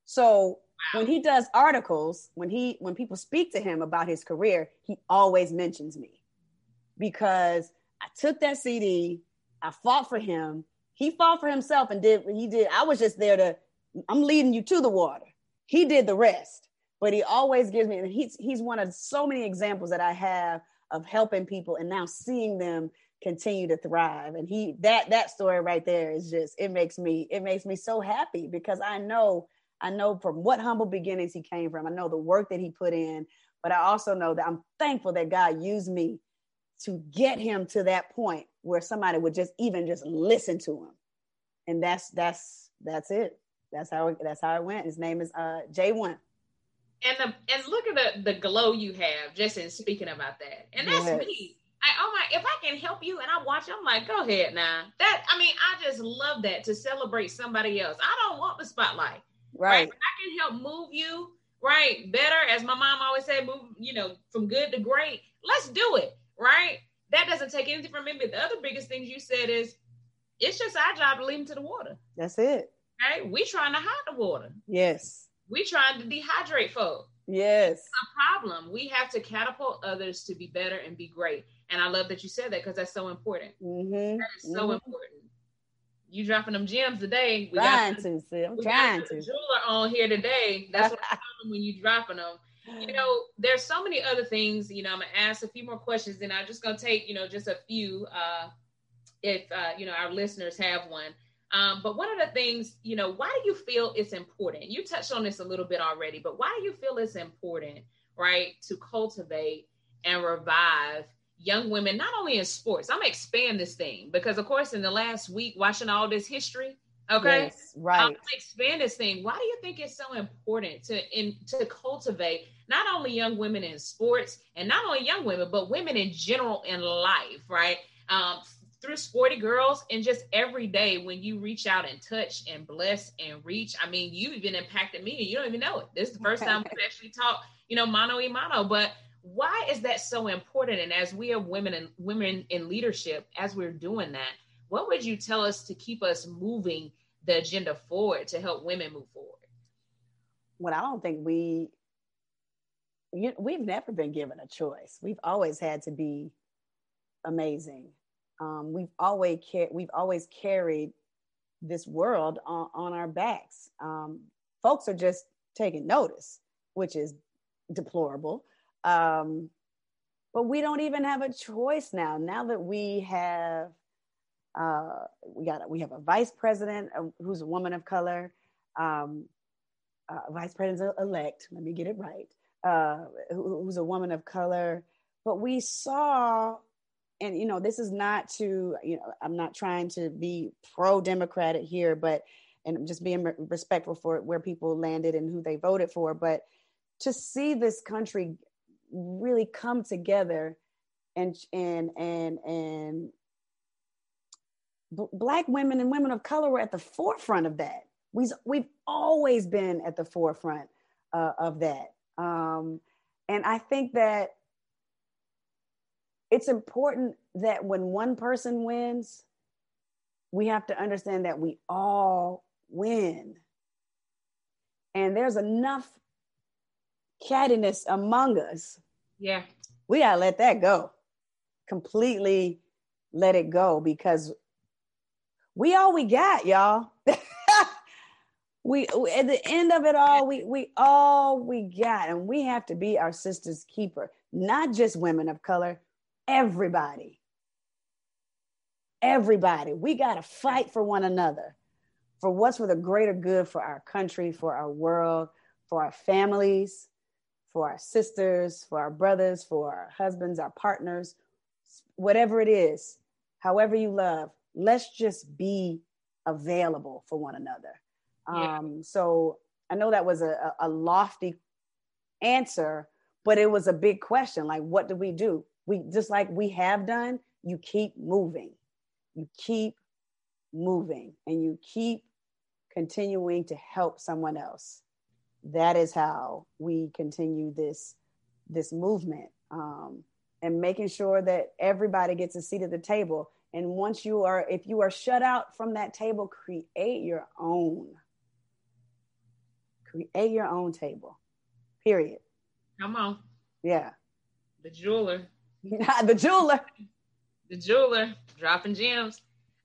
So when he does articles, when he when people speak to him about his career, he always mentions me because I took that CD, I fought for him, he fought for himself and did he did. I was just there to I'm leading you to the water. He did the rest but he always gives me and he's he's one of so many examples that I have of helping people and now seeing them continue to thrive. And he that that story right there is just it makes me it makes me so happy because I know I know from what humble beginnings he came from. I know the work that he put in but I also know that I'm thankful that God used me to get him to that point where somebody would just even just listen to him. And that's that's that's it. That's how that's how it went. His name is uh J1 and the and look at the the glow you have just in speaking about that. And that's yes. me. I oh my if I can help you and I watch, I'm like, go ahead now. That I mean, I just love that to celebrate somebody else. I don't want the spotlight. Right. right? I can help move you right better, as my mom always said, move, you know, from good to great. Let's do it. Right. That doesn't take anything from me. But the other biggest things you said is it's just our job to lead them to the water. That's it. Right. We trying to hide the water. Yes we trying to dehydrate folk. Yes. It's a problem. We have to catapult others to be better and be great. And I love that you said that because that's so important. Mm-hmm. That is so mm-hmm. important. You dropping them gems today. We trying got, to, see. I'm trying to. Jeweler on here today. That's what I'm when you dropping them. You know, there's so many other things. You know, I'm gonna ask a few more questions, and I'm just gonna take you know just a few. Uh, if uh, you know our listeners have one. Um, but one of the things, you know, why do you feel it's important? You touched on this a little bit already, but why do you feel it's important, right, to cultivate and revive young women, not only in sports? I'm gonna expand this thing because, of course, in the last week, watching all this history, okay, yes, right, I'm expand this thing. Why do you think it's so important to in to cultivate not only young women in sports and not only young women, but women in general in life, right? Um, through Sporty Girls and just every day when you reach out and touch and bless and reach. I mean, you've even impacted me and you don't even know it. This is the first time we've actually talked, you know, mano a mano. But why is that so important? And as we are women and women in leadership, as we're doing that, what would you tell us to keep us moving the agenda forward to help women move forward? Well, I don't think we you, we've never been given a choice. We've always had to be amazing um, we've always we've always carried this world on, on our backs. Um, folks are just taking notice, which is deplorable. Um, but we don't even have a choice now. Now that we have, uh, we got we have a vice president uh, who's a woman of color, um, uh, vice president elect. Let me get it right. Uh, who, who's a woman of color. But we saw and you know this is not to you know i'm not trying to be pro democratic here but and just being respectful for where people landed and who they voted for but to see this country really come together and and and and black women and women of color were at the forefront of that. We've we've always been at the forefront uh, of that. Um, and i think that it's important that when one person wins, we have to understand that we all win. And there's enough cattiness among us. Yeah. We gotta let that go. Completely let it go because we all we got, y'all. we at the end of it all, we we all we got, and we have to be our sister's keeper, not just women of color, everybody. Everybody, we got to fight for one another, for what's for the greater good for our country, for our world, for our families, for our sisters, for our brothers, for our husbands, our partners, whatever it is, however you love, let's just be available for one another. Yeah. Um, so I know that was a, a lofty answer, but it was a big question. Like, what do we do? We just like we have done, you keep moving. You keep moving and you keep continuing to help someone else. That is how we continue this this movement um, and making sure that everybody gets a seat at the table and once you are, if you are shut out from that table, create your own. Create your own table. Period. Come on. Yeah. The jeweler. the jeweler. The jeweler dropping gems.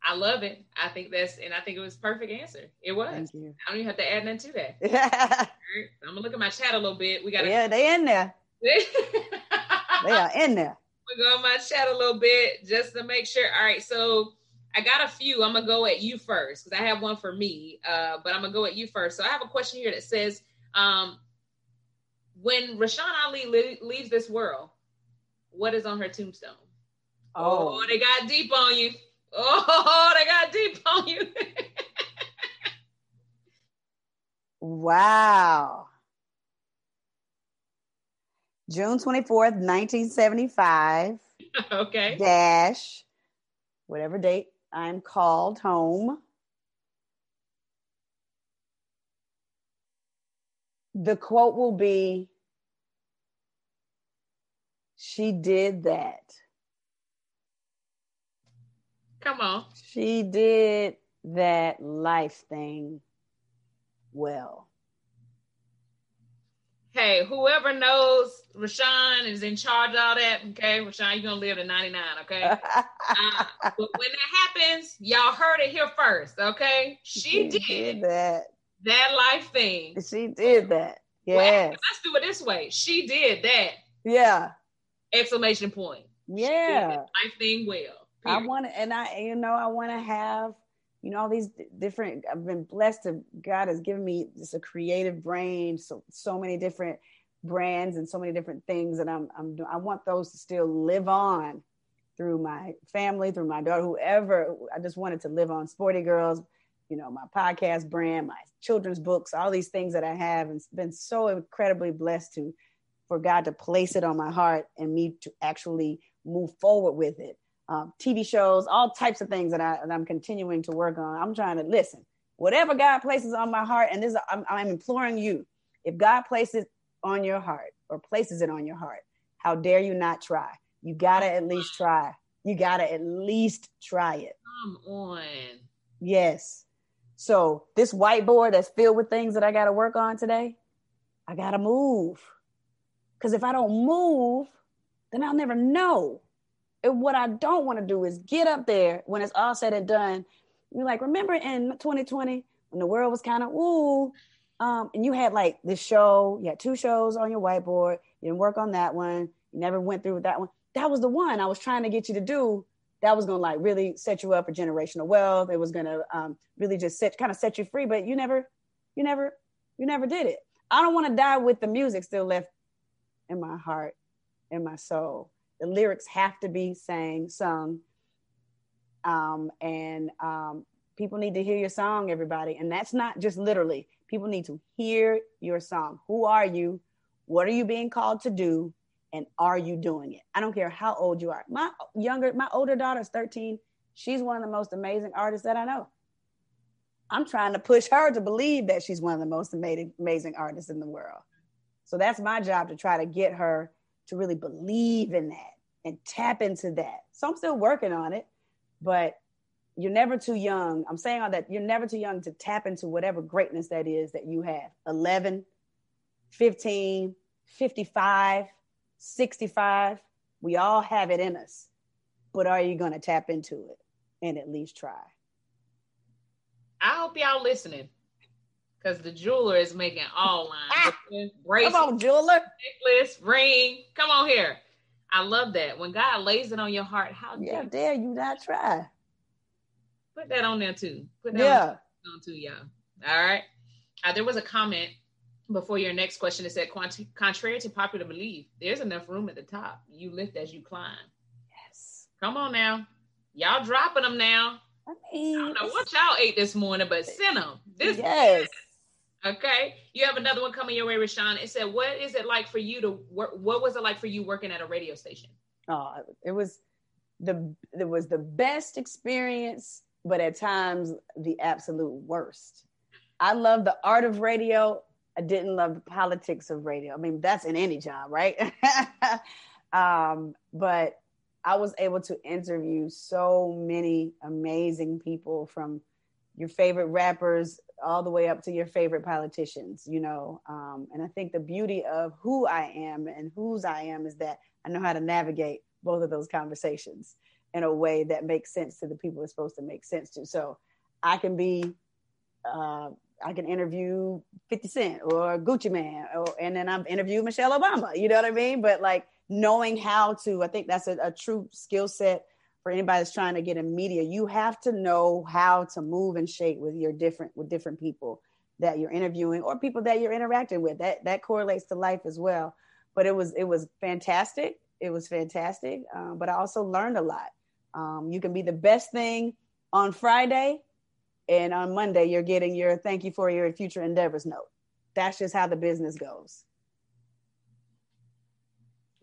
I love it. I think that's, and I think it was perfect answer. It was. Thank you. I don't even have to add nothing to that. right. I'm gonna look at my chat a little bit. We got. Yeah, they in there. they are in there we go on my chat a little bit just to make sure. All right, so I got a few. I'm gonna go at you first because I have one for me, uh, but I'm gonna go at you first. So I have a question here that says, um, when Rashan Ali le- leaves this world, what is on her tombstone? Oh. oh, they got deep on you. Oh, they got deep on you. wow. June 24th, 1975. Okay. Dash, whatever date I'm called home. The quote will be She did that. Come on. She did that life thing well hey, whoever knows Rashan is in charge of all that, okay? Rashan, you're gonna live to 99, okay? uh, but when that happens, y'all heard it here first, okay? She, she did, did, that that life thing. She did that. Yeah. Well, let's do it this way. She did that. Yeah. Exclamation point. Yeah. life thing well. Period. I want to, and I, you know, I want to have you know all these different i've been blessed to god has given me just a creative brain so so many different brands and so many different things and i'm i'm doing. i want those to still live on through my family through my daughter whoever i just wanted to live on sporty girls you know my podcast brand my children's books all these things that i have and been so incredibly blessed to for god to place it on my heart and me to actually move forward with it um, TV shows, all types of things that, I, that I'm continuing to work on. I'm trying to listen. Whatever God places on my heart, and this I'm, I'm imploring you, if God places on your heart or places it on your heart, how dare you not try? You gotta at least try. You gotta at least try it. Come on. Yes. So this whiteboard that's filled with things that I gotta work on today, I gotta move. Because if I don't move, then I'll never know and what I don't want to do is get up there when it's all said and done. You're like, remember in 2020 when the world was kind of ooh, um, and you had like this show, you had two shows on your whiteboard. You didn't work on that one. You never went through with that one. That was the one I was trying to get you to do. That was gonna like really set you up for generational wealth. It was gonna um, really just set kind of set you free, but you never, you never, you never did it. I don't want to die with the music still left in my heart, in my soul the lyrics have to be sang, sung. Um, and um, people need to hear your song, everybody. And that's not just literally, people need to hear your song. Who are you? What are you being called to do? And are you doing it? I don't care how old you are. My younger, my older daughter is 13. She's one of the most amazing artists that I know. I'm trying to push her to believe that she's one of the most amazing, amazing artists in the world. So that's my job to try to get her to really believe in that and tap into that. So I'm still working on it, but you're never too young. I'm saying all that you're never too young to tap into whatever greatness that is that you have 11, 15, 55, 65. We all have it in us. But are you going to tap into it and at least try? I hope y'all listening because the jeweler is making all lines. Come on, jeweler. Necklace, ring. Come on here. I love that. When God lays it on your heart, how yeah, dare, dare you not try? Put that on there too. Put that yeah. on, too, y'all. All right. Uh, there was a comment before your next question. It said, contrary to popular belief, there's enough room at the top. You lift as you climb. Yes. Come on now. Y'all dropping them now. I, mean, I don't know what y'all ate this morning, but send them. This yes. Okay. You have another one coming your way, Rashan. It said, What is it like for you to work? What was it like for you working at a radio station? Oh, it was the it was the best experience, but at times the absolute worst. I love the art of radio. I didn't love the politics of radio. I mean, that's in any job, right? um, but I was able to interview so many amazing people from your favorite rappers all the way up to your favorite politicians, you know. Um, and I think the beauty of who I am and whose I am is that I know how to navigate both of those conversations in a way that makes sense to the people it's supposed to make sense to. So I can be, uh, I can interview 50 Cent or Gucci Mane, or, and then I'm interview Michelle Obama, you know what I mean? But like knowing how to, I think that's a, a true skill set for anybody that's trying to get in media, you have to know how to move and shake with your different with different people that you're interviewing or people that you're interacting with. That that correlates to life as well. But it was it was fantastic. It was fantastic. Um, but I also learned a lot. Um, you can be the best thing on Friday, and on Monday you're getting your thank you for your future endeavors note. That's just how the business goes.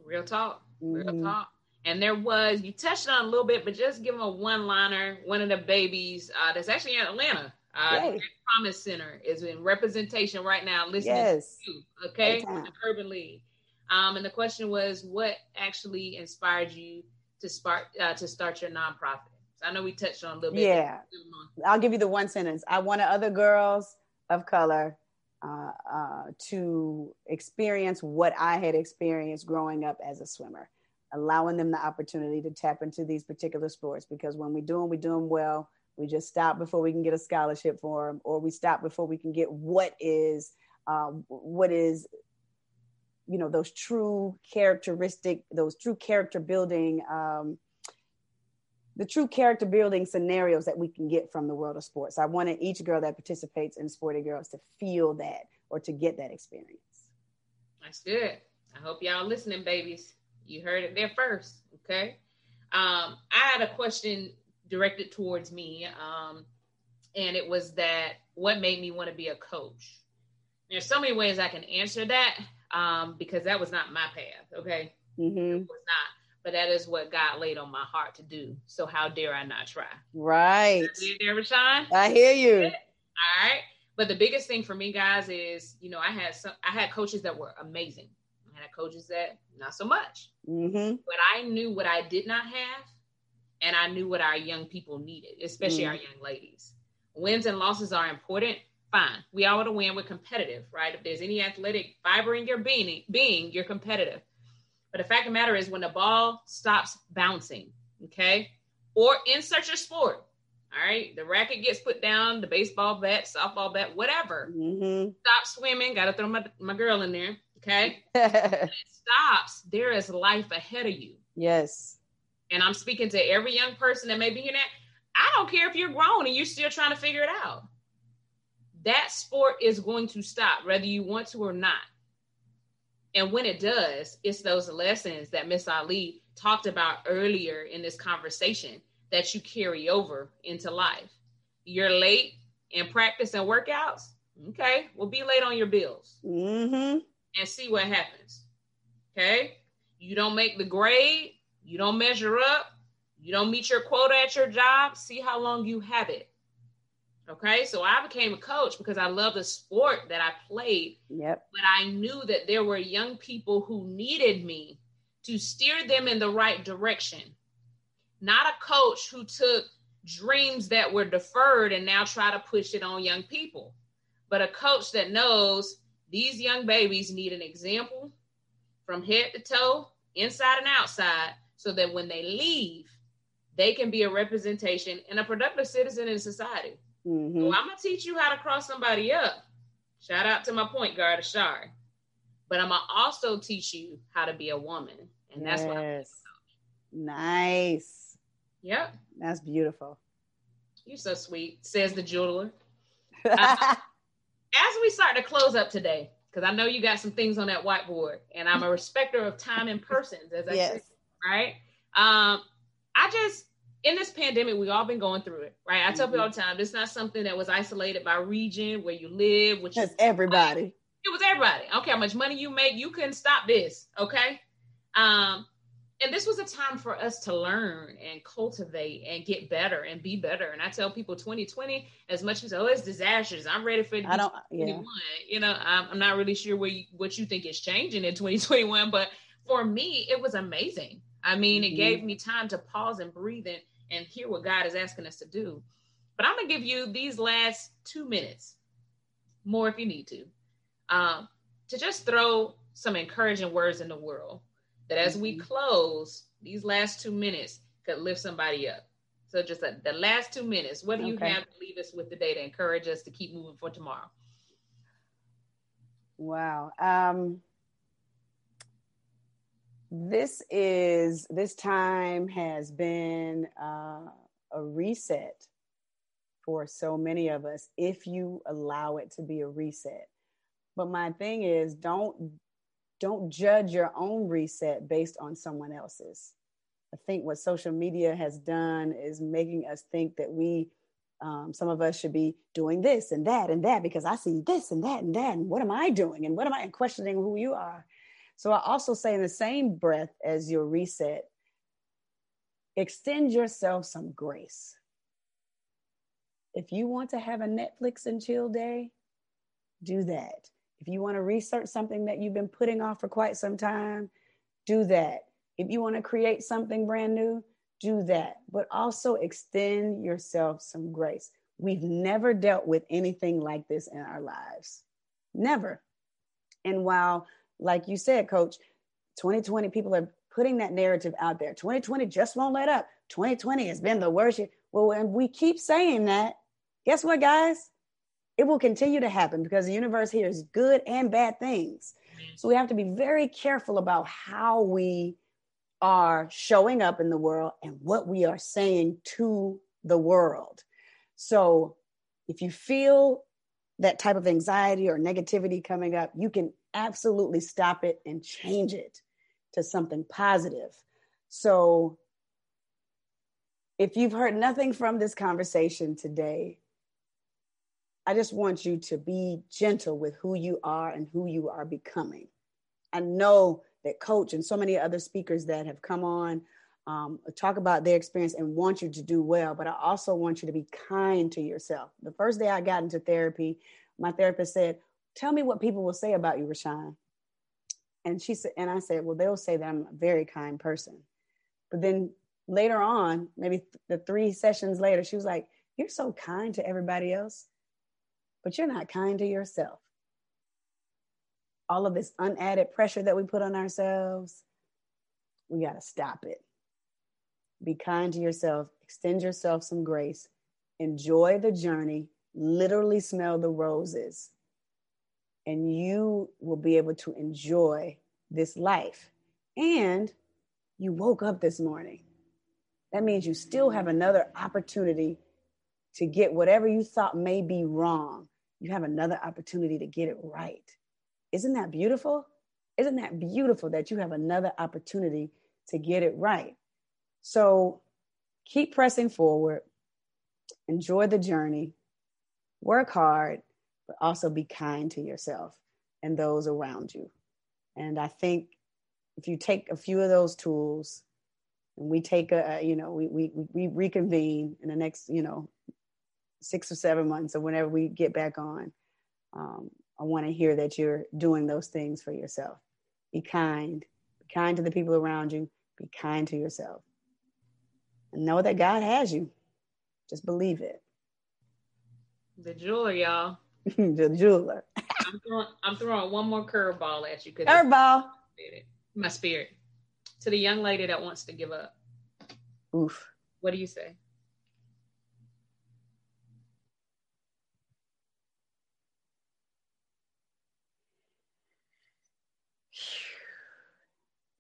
Real talk. Real mm-hmm. talk. And there was, you touched on a little bit, but just give them a one liner. One of the babies uh, that's actually in Atlanta, uh, Promise Center, is in representation right now, listening yes. to you, okay, the Urban League. Um, and the question was, what actually inspired you to start uh, to start your nonprofit? So I know we touched on a little bit. Yeah, I'll give you the one sentence. I wanted other girls of color uh, uh, to experience what I had experienced growing up as a swimmer allowing them the opportunity to tap into these particular sports because when we do them, we do them well. We just stop before we can get a scholarship for them, or we stop before we can get what is uh, what is you know those true characteristic, those true character building, um, the true character building scenarios that we can get from the world of sports. I wanted each girl that participates in Sporty Girls to feel that or to get that experience. That's good. I hope y'all listening, babies. You heard it there first. Okay. Um, I had a question directed towards me. Um, and it was that what made me want to be a coach? There's so many ways I can answer that um, because that was not my path. Okay. Mm-hmm. It was not. But that is what God laid on my heart to do. So how dare I not try? Right. You there, Rashan? I hear you. All right. But the biggest thing for me, guys, is you know I had some I had coaches that were amazing coaches that not so much. Mm-hmm. But I knew what I did not have, and I knew what our young people needed, especially mm-hmm. our young ladies. Wins and losses are important. Fine, we all want to win. We're competitive, right? If there's any athletic fiber in your being, being you're competitive. But the fact of the matter is, when the ball stops bouncing, okay, or insert your sport, all right, the racket gets put down, the baseball bat, softball bat, whatever. Mm-hmm. Stop swimming. Got to throw my, my girl in there. Okay. it stops, there is life ahead of you. Yes. And I'm speaking to every young person that may be hearing that. I don't care if you're grown and you're still trying to figure it out. That sport is going to stop, whether you want to or not. And when it does, it's those lessons that Miss Ali talked about earlier in this conversation that you carry over into life. You're late in practice and workouts. Okay, we'll be late on your bills. Mm-hmm and see what happens. Okay? You don't make the grade, you don't measure up, you don't meet your quota at your job, see how long you have it. Okay, so I became a coach because I love the sport that I played. Yep. But I knew that there were young people who needed me to steer them in the right direction. Not a coach who took dreams that were deferred and now try to push it on young people, but a coach that knows these young babies need an example from head to toe, inside and outside, so that when they leave, they can be a representation and a productive citizen in society. Mm-hmm. So I'm gonna teach you how to cross somebody up. Shout out to my point guard, Ashar. But I'm gonna also teach you how to be a woman, and that's yes. what. I'm nice. Yep. That's beautiful. You're so sweet, says the jeweler. as we start to close up today, because I know you got some things on that whiteboard, and I'm a respecter of time and persons, as I yes. said, right? Um, I just in this pandemic, we've all been going through it, right? I mm-hmm. tell people all the time, it's not something that was isolated by region where you live, which is everybody. It was everybody. I don't care how much money you make, you couldn't stop this, okay? Um, and this was a time for us to learn and cultivate and get better and be better. And I tell people 2020, as much as oh, it's disastrous, I'm ready for I don't, yeah. You know, I'm, I'm, not really sure where you, what you think is changing in 2021, but for me, it was amazing. I mean, mm-hmm. it gave me time to pause and breathe and, and hear what God is asking us to do. But I'm gonna give you these last two minutes, more if you need to, um, to just throw some encouraging words in the world that as we mm-hmm. close, these last two minutes could lift somebody up. So just a, the last two minutes, what do you okay. have to leave us with today to encourage us to keep moving for tomorrow? Wow. Um, this is this time has been uh, a reset for so many of us if you allow it to be a reset but my thing is don't don't judge your own reset based on someone else's. I think what social media has done is making us think that we, um, some of us should be doing this and that and that because I see this and that and that. And what am I doing? And what am I and questioning who you are? So I also say in the same breath as your reset, extend yourself some grace. If you want to have a Netflix and chill day, do that. If you want to research something that you've been putting off for quite some time, do that. If you want to create something brand new, do that. But also extend yourself some grace. We've never dealt with anything like this in our lives. Never. And while, like you said, coach, 2020, people are putting that narrative out there. 2020 just won't let up. 2020 has been the worst year. Well, when we keep saying that, guess what, guys? It will continue to happen because the universe hears good and bad things. So we have to be very careful about how we are showing up in the world and what we are saying to the world. So if you feel that type of anxiety or negativity coming up, you can absolutely stop it and change it to something positive. So if you've heard nothing from this conversation today, I just want you to be gentle with who you are and who you are becoming. I know that coach and so many other speakers that have come on um, talk about their experience and want you to do well, but I also want you to be kind to yourself. The first day I got into therapy, my therapist said, "Tell me what people will say about you, Rashan." And she said, and I said, "Well, they'll say that I'm a very kind person." But then later on, maybe th- the three sessions later, she was like, "You're so kind to everybody else." But you're not kind to yourself. All of this unadded pressure that we put on ourselves, we got to stop it. Be kind to yourself, extend yourself some grace, enjoy the journey, literally smell the roses, and you will be able to enjoy this life. And you woke up this morning. That means you still have another opportunity to get whatever you thought may be wrong you have another opportunity to get it right. Isn't that beautiful? Isn't that beautiful that you have another opportunity to get it right? So keep pressing forward, enjoy the journey, work hard, but also be kind to yourself and those around you. And I think if you take a few of those tools and we take a, you know, we, we, we reconvene in the next, you know, six or seven months or whenever we get back on, um, I want to hear that you're doing those things for yourself. Be kind. Be kind to the people around you. Be kind to yourself. And know that God has you. Just believe it. The jeweler, y'all. the jeweler. I'm, throwing, I'm throwing one more curveball at you. Curveball. My spirit. To the young lady that wants to give up. Oof. What do you say?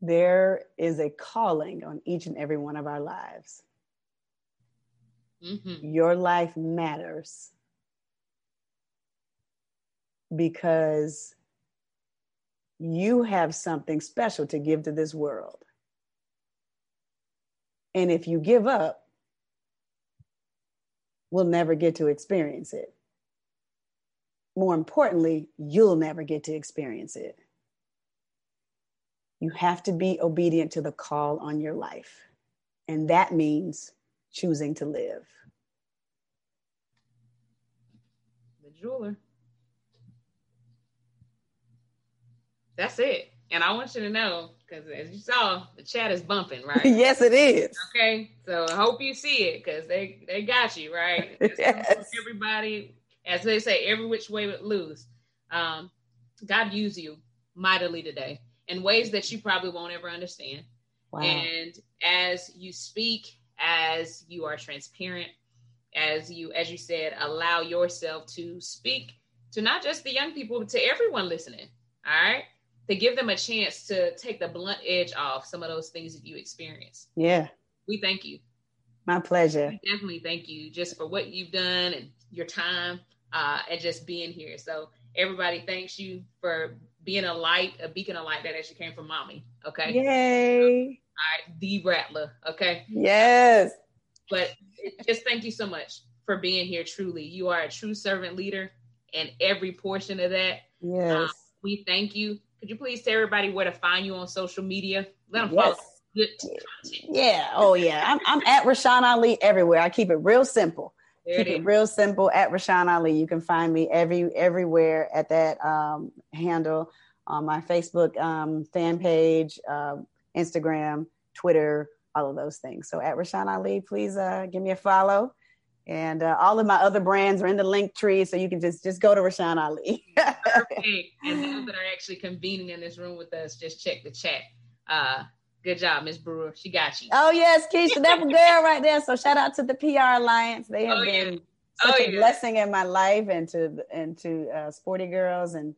There is a calling on each and every one of our lives. Mm-hmm. Your life matters because you have something special to give to this world. And if you give up, we'll never get to experience it. More importantly, you'll never get to experience it. You have to be obedient to the call on your life. And that means choosing to live. The jeweler. That's it. And I want you to know, because as you saw, the chat is bumping, right? yes, it is. Okay. So I hope you see it because they, they got you, right? yes. Everybody, as they say, every which way but lose. Um, God use you mightily today in ways that you probably won't ever understand. Wow. And as you speak, as you are transparent, as you, as you said, allow yourself to speak to not just the young people, but to everyone listening. All right. To give them a chance to take the blunt edge off some of those things that you experience. Yeah. We thank you. My pleasure. We definitely thank you just for what you've done and your time uh, and just being here. So everybody thanks you for being a light, a beacon of light that actually came from mommy. Okay. Yay. All right. The Rattler. Okay. Yes. But just thank you so much for being here. Truly, you are a true servant leader, and every portion of that. Yes. Um, we thank you. Could you please tell everybody where to find you on social media? Let them yes. follow good Yeah. Oh, yeah. I'm, I'm at Rashan Ali everywhere. I keep it real simple. There Keep it, it real simple at Rashan Ali. You can find me every everywhere at that um, handle on my Facebook um, fan page, uh, Instagram, Twitter, all of those things. So at Rashan Ali, please uh, give me a follow. And uh, all of my other brands are in the link tree, so you can just just go to Rashan Ali. Perfect. And those that are actually convening in this room with us, just check the chat. Good job, Miss Brewer. She got you. Oh yes, Keisha, that girl right there. So shout out to the PR Alliance. They have oh, been yeah. such oh, a yeah. blessing in my life and to and to uh, Sporty Girls and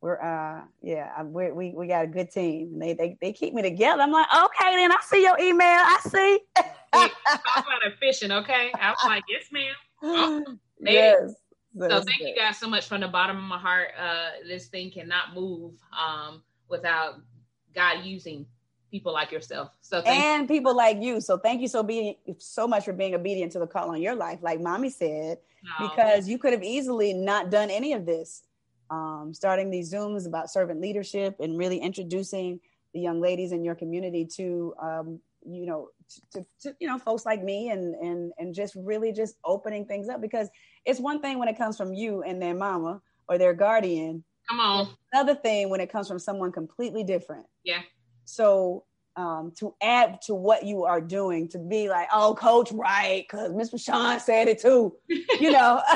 we're uh yeah we we we got a good team. And they they they keep me together. I'm like okay then I see your email. I see. talk about a fishing, okay? I was like yes ma'am. Oh, yes. So thank good. you guys so much from the bottom of my heart. Uh, this thing cannot move um, without God using people like yourself. So and you. people like you. So thank you so being so much for being obedient to the call on your life, like mommy said, because you could have easily not done any of this. Um, starting these zooms about servant leadership and really introducing the young ladies in your community to um, you know to, to, you know folks like me and and and just really just opening things up because it's one thing when it comes from you and their mama or their guardian come on another thing when it comes from someone completely different yeah so um, to add to what you are doing, to be like, oh, coach, right, because Mr. Sean said it too, you know.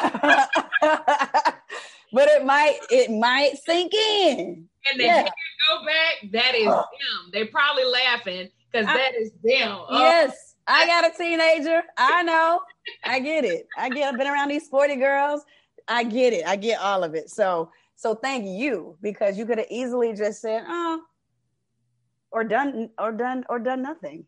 but it might it might sink in. And they yeah. go back, that is them. They're probably laughing because that is them. Oh. Yes. I got a teenager. I know. I get it. I get I've been around these sporty girls. I get it. I get all of it. So so thank you because you could have easily just said, oh, or done or done or done nothing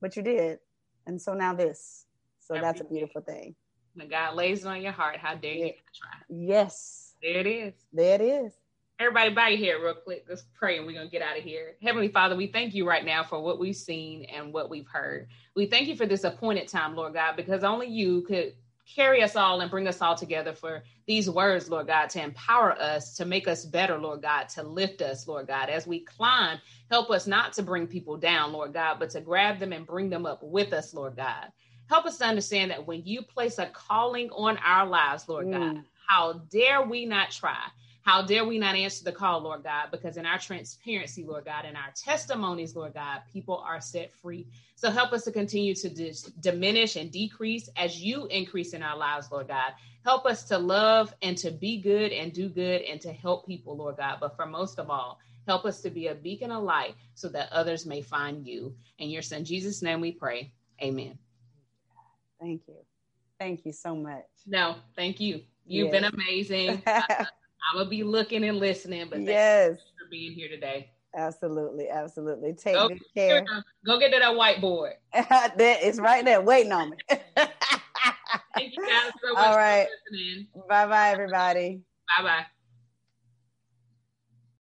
but you did. And so now this. So Everything. that's a beautiful thing. when god lays it on your heart how dare yeah. you try? Yes. There it is. There it is. Everybody bow your head real quick. Let's pray and we're gonna get out of here. Heavenly father we thank you right now for what we've seen and what we've heard. We thank you for this appointed time lord god because only you could carry us all and bring us all together for these words, Lord God, to empower us, to make us better, Lord God, to lift us, Lord God. As we climb, help us not to bring people down, Lord God, but to grab them and bring them up with us, Lord God. Help us to understand that when you place a calling on our lives, Lord mm. God, how dare we not try? How dare we not answer the call, Lord God? Because in our transparency, Lord God, in our testimonies, Lord God, people are set free. So help us to continue to dis- diminish and decrease as you increase in our lives, Lord God. Help us to love and to be good and do good and to help people, Lord God. But for most of all, help us to be a beacon of light so that others may find you. In your son Jesus' name we pray. Amen. Thank you. Thank you so much. No, thank you. You've yes. been amazing. I'm gonna be looking and listening. But yes, for being here today. Absolutely, absolutely. Take go, good care. Go get to that whiteboard. it's right there waiting on me. Thank you guys so much for listening. All right. Bye bye, everybody. Bye bye.